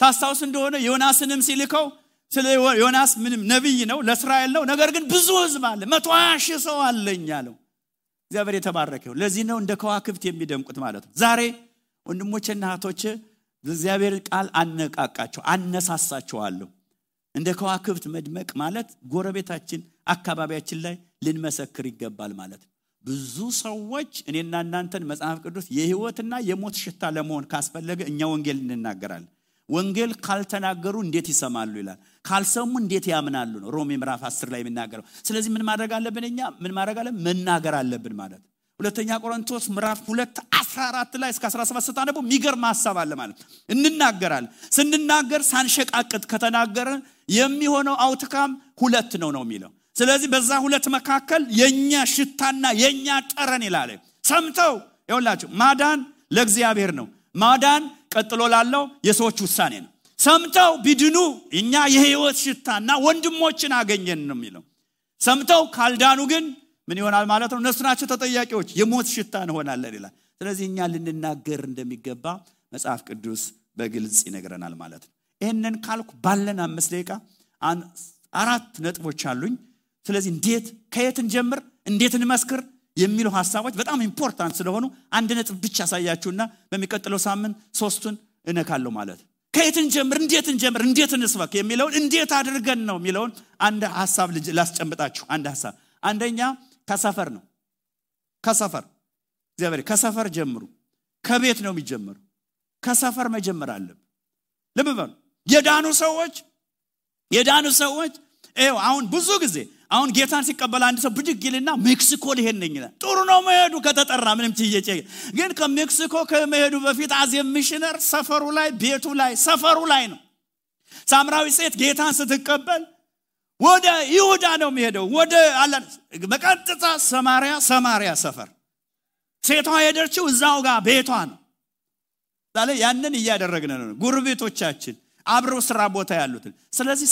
ታስታውስ እንደሆነ ዮናስንም ሲልከው ስለ ዮናስ ምንም ነቢይ ነው ለእስራኤል ነው። ነገር ግን ብዙ ህዝብ አለ። መቶ ሺህ ሰው አለኝ አለው። እግዚአብሔር የተባረከው። ለዚህ ነው እንደ ከዋክብት የሚደምቁት ማለት ነው። ዛሬ ወንድሞችና እህቶች እግዚአብሔር ቃል አነቃቃቸው አነሳሳቸዋለሁ። እንደ ከዋክብት መድመቅ ማለት ጎረቤታችን አካባቢያችን ላይ ልንመሰክር ይገባል ማለት ብዙ ሰዎች እኔና እናንተን መጽሐፍ ቅዱስ የህይወትና የሞት ሽታ ለመሆን ካስፈለገ እኛ ወንጌል እንናገራለን ወንጌል ካልተናገሩ እንዴት ይሰማሉ ይላል? ካልሰሙ እንዴት ያምናሉ ነው ሮሜ ምዕራፍ 10 ላይ የሚናገረው። ስለዚህ ምን ማድረግ አለብን እኛ? ምን ማድረግ አለብን መናገር አለብን ማለት ሁለተኛ ቆሮንቶስ ምዕራፍ 2 14 ላይ እስከ 17 ስታነቡ የሚገርም ሀሳብ አለ ማለት እንናገራለን። ስንናገር ሳንሸቃቅጥ ከተናገረ የሚሆነው አውትካም ሁለት ነው ነው የሚለው። ስለዚህ በዛ ሁለት መካከል የኛ ሽታና የኛ ጠረን ይላል። ሰምተው? ይውላችሁ ማዳን ለእግዚአብሔር ነው። ማዳን ቀጥሎ ላለው የሰዎች ውሳኔ ነው። ሰምተው ቢድኑ እኛ የህይወት ሽታና ወንድሞችን አገኘን ነው የሚለው። ሰምተው ካልዳኑ ግን ምን ይሆናል ማለት ነው? እነሱ ናቸው ተጠያቂዎች። የሞት ሽታ እንሆናለን ይላል። ስለዚህ እኛ ልንናገር እንደሚገባ መጽሐፍ ቅዱስ በግልጽ ይነግረናል ማለት ነው። ይህንን ካልኩ ባለን አምስት ደቂቃ አራት ነጥቦች አሉኝ። ስለዚህ እንዴት ከየት እንጀምር? እንዴት እንመስክር የሚሉ ሀሳቦች በጣም important ስለሆኑ አንድ ነጥብ ብቻ ያሳያችሁና በሚቀጥለው ሳምንት ሶስቱን እነካለሁ ማለት ከየት እንጀምር? እንዴት እንጀምር? እንዴት እንስበክ? የሚለውን እንዴት አድርገን ነው የሚለውን አንድ ሀሳብ ላስጨምጣችሁ። አንድ ሀሳብ አንደኛ ከሰፈር ነው። ከሰፈር። እግዚአብሔር ከሰፈር ጀምሩ። ከቤት ነው የሚጀምሩ። ከሰፈር መጀመር አለብን። ልብ የዳኑ ሰዎች የዳኑ ሰዎች አሁን ብዙ ጊዜ አሁን ጌታን ሲቀበል አንድ ሰው ብድግ ይልና ሜክሲኮ ሊሄድ ነኝ ይላል። ጥሩ ነው መሄዱ ከተጠራ ምንም ትየጨ ግን ከሜክሲኮ ከመሄዱ በፊት as missionary ሰፈሩ ላይ ቤቱ ላይ ሰፈሩ ላይ ነው። ሳምራዊ ሴት ጌታን ስትቀበል ወደ ይሁዳ ነው የሚሄደው። ወደ በቀጥታ ሰማሪያ ሰማሪያ ሰፈር። ሴቷ ሄደችው እዛው ጋር ቤቷ ነው። ያንን እያደረግን ነው። ጎረቤቶቻችን አብረው ስራ ቦታ ያሉትን። ስለዚህ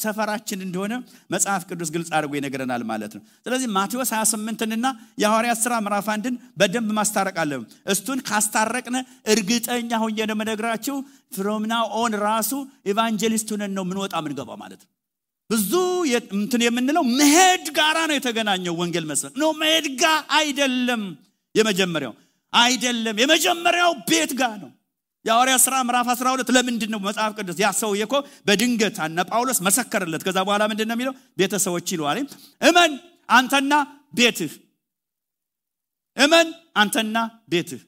ሰፈራችን እንደሆነ መጽሐፍ ቅዱስ ግልጽ አድርጎ ይነግረናል ማለት ነው። ስለዚህ ማቴዎስ 28ንና የሐዋርያት ስራ ምዕራፍ አንድን በደንብ ማስታረቅ አለብን እሱን ካስታረቅን እርግጠኛ ሆኜ ነው ምነግራችሁ from now on ራሱ evangelist ሁነን ነው ምንወጣ ምንገባ ማለት ነው። ብዙ እንትን የምንለው መሄድ ጋራ ነው የተገናኘው ወንጌል መስበክ ነው መሄድ ጋር አይደለም የመጀመሪያው አይደለም የመጀመሪያው ቤት ጋር ነው የሐዋርያ ሥራ ምዕራፍ 12 ለምንድን ነው መጽሐፍ ቅዱስ ያ ሰውዬ እኮ በድንገት እነ ጳውሎስ መሰከረለት። ከዛ በኋላ ምንድን ነው የሚለው? ቤተሰቦች ይለዋል። እመን አንተና ቤትህ እመን አንተና ቤትህ።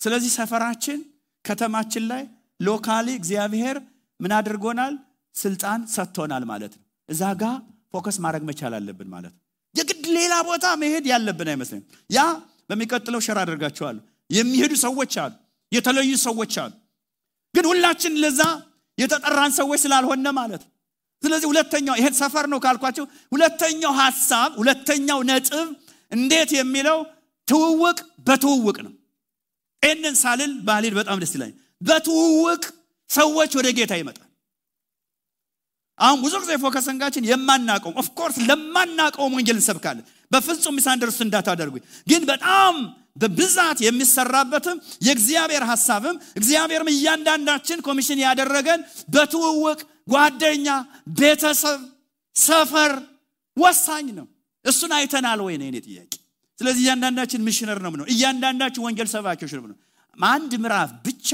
ስለዚህ ሰፈራችን ከተማችን ላይ locally እግዚአብሔር ምን አድርጎናል? ስልጣን ሰጥቶናል ማለት ነው። እዛ ጋ focus ማድረግ መቻል አለብን ማለት ነው። የግድ ሌላ ቦታ መሄድ ያለብን አይመስለኝም። ያ በሚቀጥለው ሸር አደርጋቸዋለሁ የሚሄዱ ሰዎች አሉ የተለዩ ሰዎች አሉ። ግን ሁላችን ለዛ የተጠራን ሰዎች ስላልሆነ ማለት ነው። ስለዚህ ሁለተኛው ይሄ ሰፈር ነው ካልኳቸው ሁለተኛው ሀሳብ ሁለተኛው ነጥብ እንዴት የሚለው ትውውቅ በትውውቅ ነው። ይህንን ሳልል ባልል በጣም ደስ ይላል በትውውቅ ሰዎች ወደ ጌታ ይመጣል። አሁን ብዙ ጊዜ ፎከሰንጋችን የማናቀው of course ለማናቀውም ወንጌል እንሰብካለን። በፍጹም misunderstand እንዳታደርጉ ግን በጣም በብዛት የሚሰራበትም የእግዚአብሔር ሀሳብም እግዚአብሔርም እያንዳንዳችን ኮሚሽን ያደረገን በትውውቅ ጓደኛ ቤተሰብ ሰፈር ወሳኝ ነው። እሱን አይተናል ወይ ነው ጥያቄ። ስለዚህ እያንዳንዳችን ሚሽነር ነው ነው እያንዳንዳችን ወንጌል ሰባኪዎች ነው አንድ ምዕራፍ ብቻ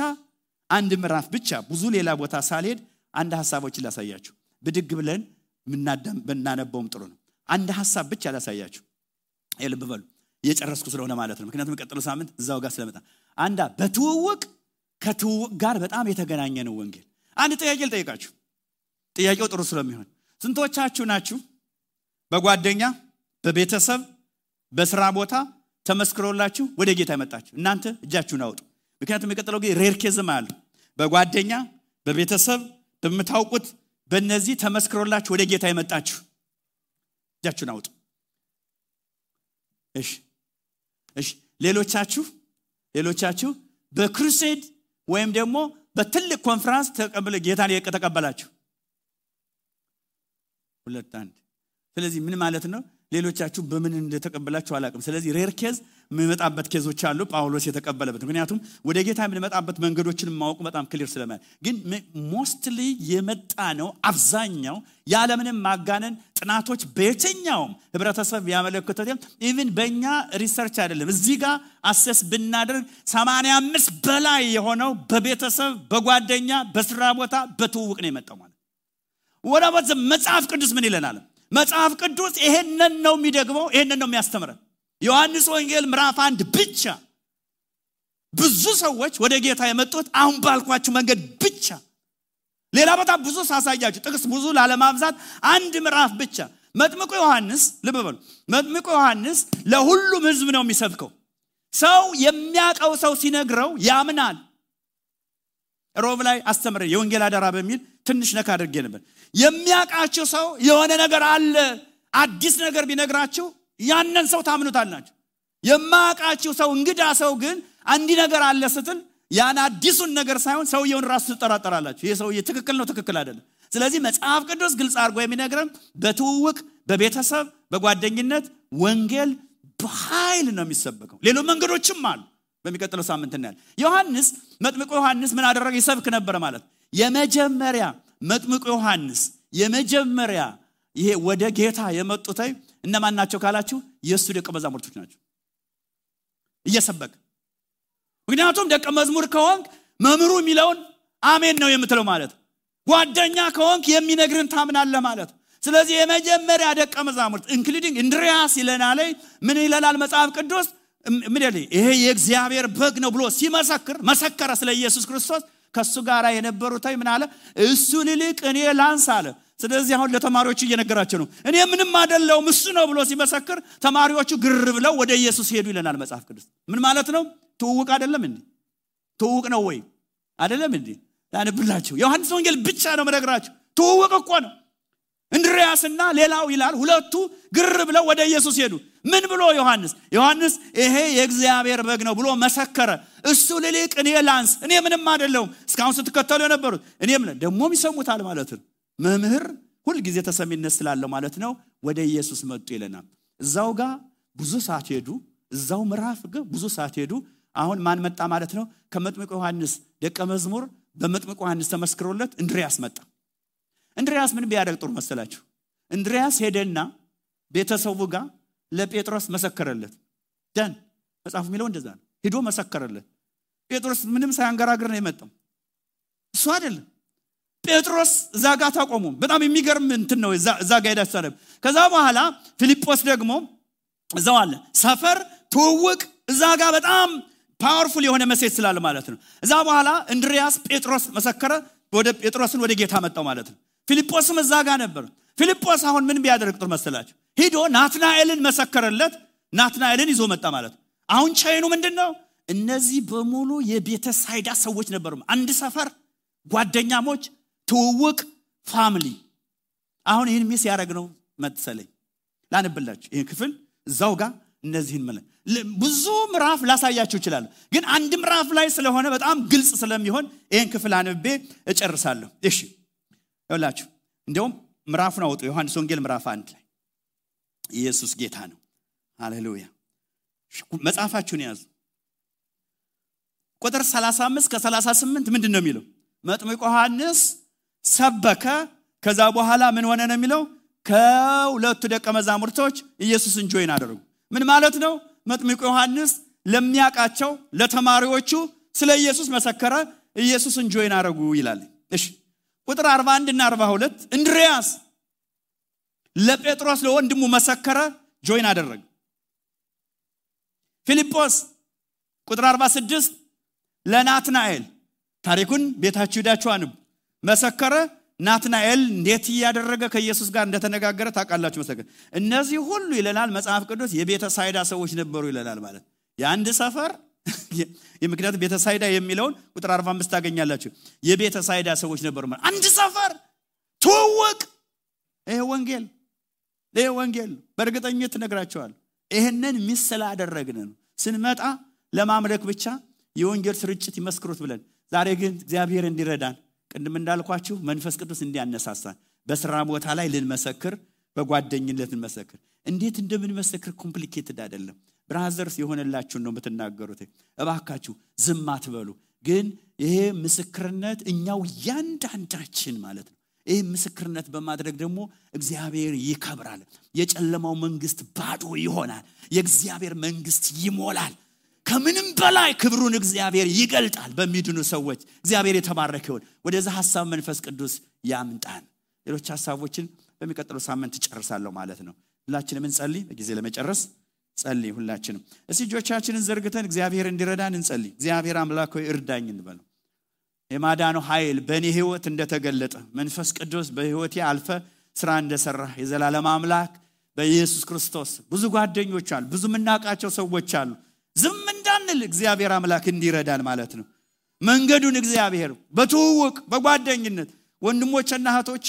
አንድ ምዕራፍ ብቻ ብዙ ሌላ ቦታ ሳልሄድ አንድ ሀሳቦችን ላሳያችሁ። ብድግ ብለን ብናነበውም ጥሩ ነው። አንድ ሀሳብ ብቻ ላሳያችሁ። ልብ በሉ እየጨረስኩ ስለሆነ ማለት ነው። ምክንያቱም የቀጥሎ ሳምንት እዛው ጋር ስለመጣ። አንዳ በትውውቅ ከትውውቅ ጋር በጣም የተገናኘ ነው ወንጌል። አንድ ጥያቄ ልጠይቃችሁ። ጥያቄው ጥሩ ስለሚሆን። ስንቶቻችሁ ናችሁ? በጓደኛ በቤተሰብ በስራ ቦታ ተመስክሮላችሁ ወደ ጌታ የመጣችሁ? እናንተ እጃችሁን አውጡ። ምክንያቱም የቀጠለው ጊዜ rare case ም አለ። በጓደኛ በቤተሰብ በምታውቁት በእነዚህ ተመስክሮላችሁ ወደ ጌታ የመጣችሁ? እጃችሁን አውጡ። እሺ እሺ ሌሎቻችሁ ሌሎቻችሁ በ crusade ወይም ደግሞ በትልቅ ኮንፈራንስ ጌታን ተቀበላችሁ ሁለት አንድ። ስለዚህ ምን ማለት ነው ሌሎቻችሁ በምን እንደተቀበላችሁ አላቅም ስለዚህ rare case የምመጣበት case ኦች አሉ ጳውሎስ የተቀበለበት። ምክንያቱም ወደ ጌታ የምንመጣበት መንገዶችን ማወቁ በጣም clear ስለማ ግን mostly የመጣ ነው አብዛኛው ያለምንም ማጋነን ጥናቶች በየትኛውም ህብረተሰብ ያመለክቱት even በእኛ research አይደለም። እዚህ ጋር assess ብናደርግ 85 በላይ የሆነው በቤተሰብ በጓደኛ በስራ ቦታ በትውውቅ ነው የመጣው ማለት ወደ መጽሐፍ ቅዱስ ምን ይለናል መጽሐፍ ቅዱስ ይሄንን ነው የሚደግመው ይሄንን ነው የሚያስተምረን። ዮሐንስ ወንጌል ምዕራፍ አንድ ብቻ። ብዙ ሰዎች ወደ ጌታ የመጡት አሁን ባልኳችሁ መንገድ ብቻ። ሌላ በጣም ብዙ ሳሳያችሁ ጥቅስ ብዙ ላለማብዛት አንድ ምዕራፍ ብቻ። መጥምቁ ዮሐንስ ልብ በሉ መጥምቁ ዮሐንስ ለሁሉም ህዝብ ነው የሚሰብከው። ሰው የሚያቀው ሰው ሲነግረው ያምናል። ሮብ ላይ አስተምረ የወንጌል አደራ በሚል ትንሽ ነካ አድርጌ ነበር። የሚያውቃችሁ ሰው የሆነ ነገር አለ አዲስ ነገር ቢነግራችሁ ያንን ሰው ታምኑታላችሁ። የማያውቃችሁ ሰው እንግዳ ሰው ግን አንዲ ነገር አለ ስትል ያን አዲሱን ነገር ሳይሆን ሰውየውን ራሱ ትጠራጠራላችሁ። ይህ ሰውዬ ትክክል ነው ትክክል አይደለም። ስለዚህ መጽሐፍ ቅዱስ ግልጽ አድርጎ የሚነግረን በትውውቅ በቤተሰብ በጓደኝነት ወንጌል በኃይል ነው የሚሰበከው። ሌሎች መንገዶችም አሉ። በሚቀጥለው ሳምንት እናያል ዮሐንስ መጥምቁ ዮሐንስ ምን አደረገ? ይሰብክ ነበረ ማለት የመጀመሪያ መጥምቁ ዮሐንስ የመጀመሪያ ይሄ ወደ ጌታ የመጡት እነማን ናቸው ካላችሁ የእሱ ደቀ መዛሙርቶች ናቸው። እየሰበክ ምክንያቱም ደቀ መዝሙር ከሆንክ መምሩ የሚለውን አሜን ነው የምትለው ማለት ጓደኛ ከሆንክ የሚነግርን ታምናለህ ማለት። ስለዚህ የመጀመሪያ ደቀ መዛሙርት including እንድሪያስ ይለና ላይ ምን ይለናል መጽሐፍ ቅዱስ? ምን ይሄ የእግዚአብሔር በግ ነው ብሎ ሲመሰክር መሰከረ ስለ ኢየሱስ ክርስቶስ ከእሱ ጋር የነበሩት ምን አለ? እሱ ልልቅ እኔ ላንስ አለ። ስለዚህ አሁን ለተማሪዎቹ እየነገራቸው ነው። እኔ ምንም አደለውም እሱ ነው ብሎ ሲመሰክር ተማሪዎቹ ግር ብለው ወደ ኢየሱስ ሄዱ ይለናል መጽሐፍ ቅዱስ። ምን ማለት ነው? ትውውቅ አይደለም እንዲ ትውውቅ ነው ወይ? አይደለም እንዲ ላንብላቸው ዮሐንስ ወንጌል ብቻ ነው መነግራቸው ትውውቅ እኮ ነው እንድሪያስና ሌላው ይላል። ሁለቱ ግር ብለው ወደ ኢየሱስ ሄዱ። ምን ብሎ ዮሐንስ? ዮሐንስ ይሄ የእግዚአብሔር በግ ነው ብሎ መሰከረ። እሱ ልልቅ እኔ ላንስ እኔ ምንም አይደለውም እስካሁን ስትከተሉ የነበሩት እኔም ደግሞም ይሰሙታል ማለት ነው። መምህር ሁልጊዜ ተሰሚነት ስላለው ማለት ነው ወደ ኢየሱስ መጡ ይለናል። እዛው ጋር ብዙ ሰዓት ሄዱ። እዛው ምዕራፍ ብዙ ሰዓት ሄዱ። አሁን ማን መጣ ማለት ነው? ከመጥምቁ ዮሐንስ ደቀ መዝሙር በመጥምቁ ዮሐንስ ተመስክሮለት እንድሪያስ መጣ እንድሪያስ ምን ቢያደርግ ጥሩ መሰላችሁ እንድሪያስ ሄደና ቤተሰቡ ጋር ለጴጥሮስ መሰከረለት ደን መጽሐፉ የሚለው እንደዛ ነው ሂዶ መሰከረለት። ጴጥሮስ ምንም ሳያንገራግር ነው የመጣው። እሱ አይደለም ጴጥሮስ እዛ ጋር ታቆሙ። በጣም የሚገርም እንትን ነው። እዛ ጋ ሄዳ ከዛ በኋላ ፊልጶስ ደግሞ እዛው አለ። ሰፈር ትውውቅ እዛ ጋር በጣም powerful የሆነ መሴት ስላለ ማለት ነው። እዛ በኋላ እንድሪያስ ጴጥሮስ መሰከረ። ወደ ጴጥሮስን ወደ ጌታ መጣው ማለት ነው። ፊልጶስም እዛ ጋር ነበር። ፊልጶስ አሁን ምን ቢያደርግ ጥሩ መሰላቸው? ሂዶ ናትናኤልን መሰከረለት። ናትናኤልን ይዞ መጣ ማለት አሁን ቻይኑ ምንድን ነው? እነዚህ በሙሉ የቤተ ሳይዳ ሰዎች ነበሩ። አንድ ሰፈር ጓደኛሞች፣ ትውውቅ፣ family። አሁን ይህን miss ያደረግ ነው መሰለኝ። ላንብላችሁ ይህን ክፍል እዛው ጋር እነዚህን መለ ብዙ ምዕራፍ ላሳያችሁ ይችላሉ፣ ግን አንድ ምዕራፍ ላይ ስለሆነ በጣም ግልጽ ስለሚሆን ይህን ክፍል አንብቤ እጨርሳለሁ። እሺ ይላችሁ እንዲያውም ምዕራፉን አውጡ። ዮሐንስ ወንጌል ምዕራፍ አንድ ላይ ኢየሱስ ጌታ ነው። ሃሌሉያ። መጽሐፋችሁን ያዙ። ቁጥር 35 ከ38 ምንድን ነው የሚለው? መጥምቁ ዮሐንስ ሰበከ። ከዛ በኋላ ምን ሆነ ነው የሚለው? ከሁለቱ ደቀ መዛሙርቶች ኢየሱስን join አደረጉ። ምን ማለት ነው? መጥምቁ ዮሐንስ ለሚያውቃቸው ለተማሪዎቹ ስለ ኢየሱስ መሰከረ። ኢየሱስን join አደረጉ ይላል። እሺ ቁጥር 41 እና 42 እንድሪያስ ለጴጥሮስ ለወንድሙ መሰከረ፣ join አደረገ። ፊልጶስ ቁጥር 46 ለናትናኤል ታሪኩን ቤታችሁ ሂዳችሁ አንቡ፣ መሰከረ። ናትናኤል እንዴት እያደረገ ከኢየሱስ ጋር እንደተነጋገረ ታውቃላችሁ። መሰከረ። እነዚህ ሁሉ ይለናል መጽሐፍ ቅዱስ የቤተ ሳይዳ ሰዎች ነበሩ ይለናል። ማለት የአንድ ሰፈር ምክንያቱም ቤተ ሳይዳ የሚለውን ቁጥር 45 ታገኛላችሁ። የቤተ ሳይዳ ሰዎች ነበሩ አንድ ሰፈር ትውውቅ። ይሄ ወንጌል ይሄ ወንጌል በእርግጠኝነት ትነግራቸዋል። ይህንን miss ስላደረግን ነው ስንመጣ ለማምለክ ብቻ የወንጌል ስርጭት ይመስክሩት ብለን ዛሬ ግን እግዚአብሔር እንዲረዳን ቅድም እንዳልኳችሁ መንፈስ ቅዱስ እንዲያነሳሳን በስራ ቦታ ላይ ልንመሰክር፣ በጓደኝነት ልንመሰክር። እንዴት እንደምንመሰክር complicated አይደለም። brothers የሆነላችሁን ነው የምትናገሩት። እባካችሁ ዝም አትበሉ። ግን ይሄ ምስክርነት እኛው እያንዳንዳችን ማለት ነው። ይህ ምስክርነት በማድረግ ደግሞ እግዚአብሔር ይከብራል። የጨለማው መንግስት ባዶ ይሆናል። የእግዚአብሔር መንግስት ይሞላል። ከምንም በላይ ክብሩን እግዚአብሔር ይገልጣል በሚድኑ ሰዎች። እግዚአብሔር የተባረከ ይሆን። ወደዛ ሀሳብ መንፈስ ቅዱስ ያምጣን። ሌሎች ሀሳቦችን በሚቀጥለው ሳምንት እጨርሳለሁ ማለት ነው። ሁላችንም እንጸልይ። በጊዜ ለመጨረስ ጸልይ። ሁላችንም እስቲ እጆቻችንን ዘርግተን እግዚአብሔር እንዲረዳን እንጸልይ። እግዚአብሔር አምላክ እርዳኝ እንበለው። የማዳኑ ኃይል በእኔ ህይወት እንደተገለጠ መንፈስ ቅዱስ በህይወቴ አልፈ ስራ እንደሰራ የዘላለም አምላክ በኢየሱስ ክርስቶስ ብዙ ጓደኞች አሉ፣ ብዙ የምናውቃቸው ሰዎች አሉ። ዝም እንዳንል እግዚአብሔር አምላክ እንዲረዳን ማለት ነው። መንገዱን እግዚአብሔር በትውውቅ በጓደኝነት ወንድሞችና እህቶች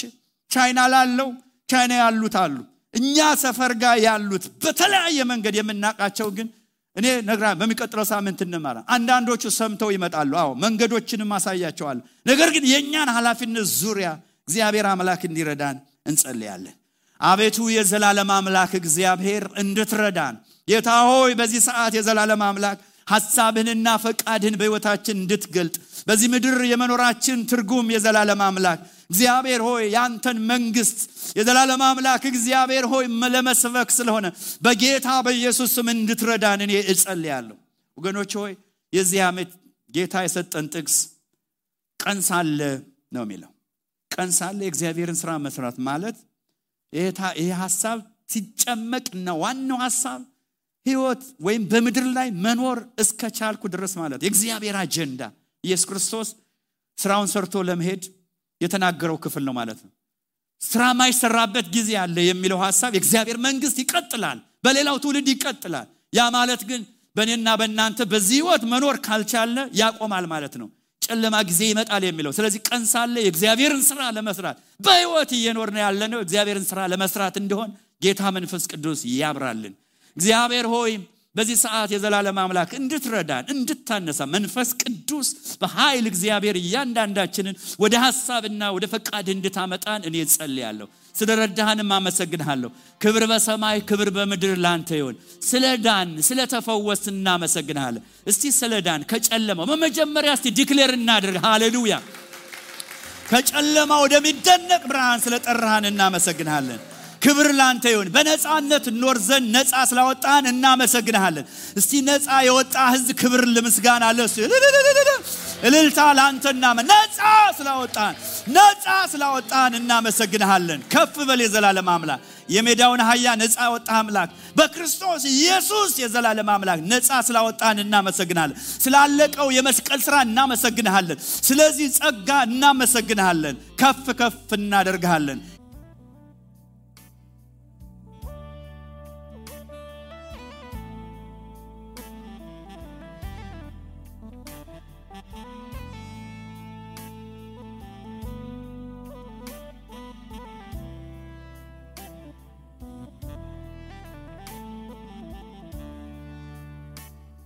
ቻይና ላለው ቻይና ያሉት አሉ፣ እኛ ሰፈር ጋር ያሉት በተለያየ መንገድ የምናውቃቸው ግን እኔ ነግራ በሚቀጥለው ሳምንት እንማራ። አንዳንዶቹ ሰምተው ይመጣሉ። አዎ መንገዶችንም አሳያቸዋለሁ። ነገር ግን የእኛን ኃላፊነት ዙሪያ እግዚአብሔር አምላክ እንዲረዳን እንጸልያለን። አቤቱ የዘላለም አምላክ እግዚአብሔር እንድትረዳን ጌታ ሆይ በዚህ ሰዓት የዘላለም አምላክ ሐሳብህንና ፈቃድህን በሕይወታችን እንድትገልጥ በዚህ ምድር የመኖራችን ትርጉም የዘላለም አምላክ እግዚአብሔር ሆይ ያንተን መንግስት የዘላለም አምላክ እግዚአብሔር ሆይ ለመስበክ ስለሆነ በጌታ በኢየሱስ ስም እንድትረዳን እኔ እጸልያለሁ። ወገኖች ሆይ የዚህ ዓመት ጌታ የሰጠን ጥቅስ ቀን ሳለ ነው የሚለው። ቀን ሳለ የእግዚአብሔርን ስራ መስራት ማለት ይሄ ሀሳብ ሲጨመቅና ዋናው ሀሳብ ህይወት ወይም በምድር ላይ መኖር እስከ ቻልኩ ድረስ ማለት የእግዚአብሔር አጀንዳ ኢየሱስ ክርስቶስ ስራውን ሰርቶ ለመሄድ የተናገረው ክፍል ነው ማለት ነው። ስራ ማይሰራበት ጊዜ አለ የሚለው ሀሳብ የእግዚአብሔር መንግስት ይቀጥላል፣ በሌላው ትውልድ ይቀጥላል። ያ ማለት ግን በእኔና በእናንተ በዚህ ህይወት መኖር ካልቻለ ያቆማል ማለት ነው። ጨለማ ጊዜ ይመጣል የሚለው ስለዚህ ቀን ሳለ የእግዚአብሔርን ስራ ለመስራት በህይወት እየኖርን ያለነው እግዚአብሔርን ስራ ለመስራት እንደሆን ጌታ መንፈስ ቅዱስ ያብራልን። እግዚአብሔር ሆይ በዚህ ሰዓት የዘላለም አምላክ እንድትረዳን እንድታነሳ መንፈስ ቅዱስ በኃይል እግዚአብሔር እያንዳንዳችንን ወደ ሐሳብና ወደ ፈቃድ እንድታመጣን እኔ ጸልያለሁ። ስለ ረዳህንም አመሰግንሃለሁ። ክብር በሰማይ ክብር በምድር ላንተ ይሆን። ስለ ዳን ስለ ተፈወስ እናመሰግንሃለን። እስቲ ስለ ዳን ከጨለማው በመጀመሪያ እስቲ ዲክሌር እናድርግ። ሃሌሉያ። ከጨለማ ወደሚደነቅ ብርሃን ስለ ጠራሃን እናመሰግንሃለን። ክብር ላንተ ይሁን። በነፃነት እንኖር ዘንድ ነፃ ስላወጣን እናመሰግንሃለን። እስቲ ነፃ የወጣ ህዝብ ክብር ለምስጋና ለሱ እልልታ ለአንተና ነፃ ስላወጣን ነፃ ስላወጣን እናመሰግንሃለን። ከፍ በል የዘላለም አምላክ የሜዳውን አህያ ነፃ ያወጣ አምላክ በክርስቶስ ኢየሱስ የዘላለም አምላክ ነፃ ስላወጣን እናመሰግናለን። ስላለቀው የመስቀል ስራ እናመሰግንሃለን። ስለዚህ ጸጋ እናመሰግንሃለን። ከፍ ከፍ እናደርግሃለን።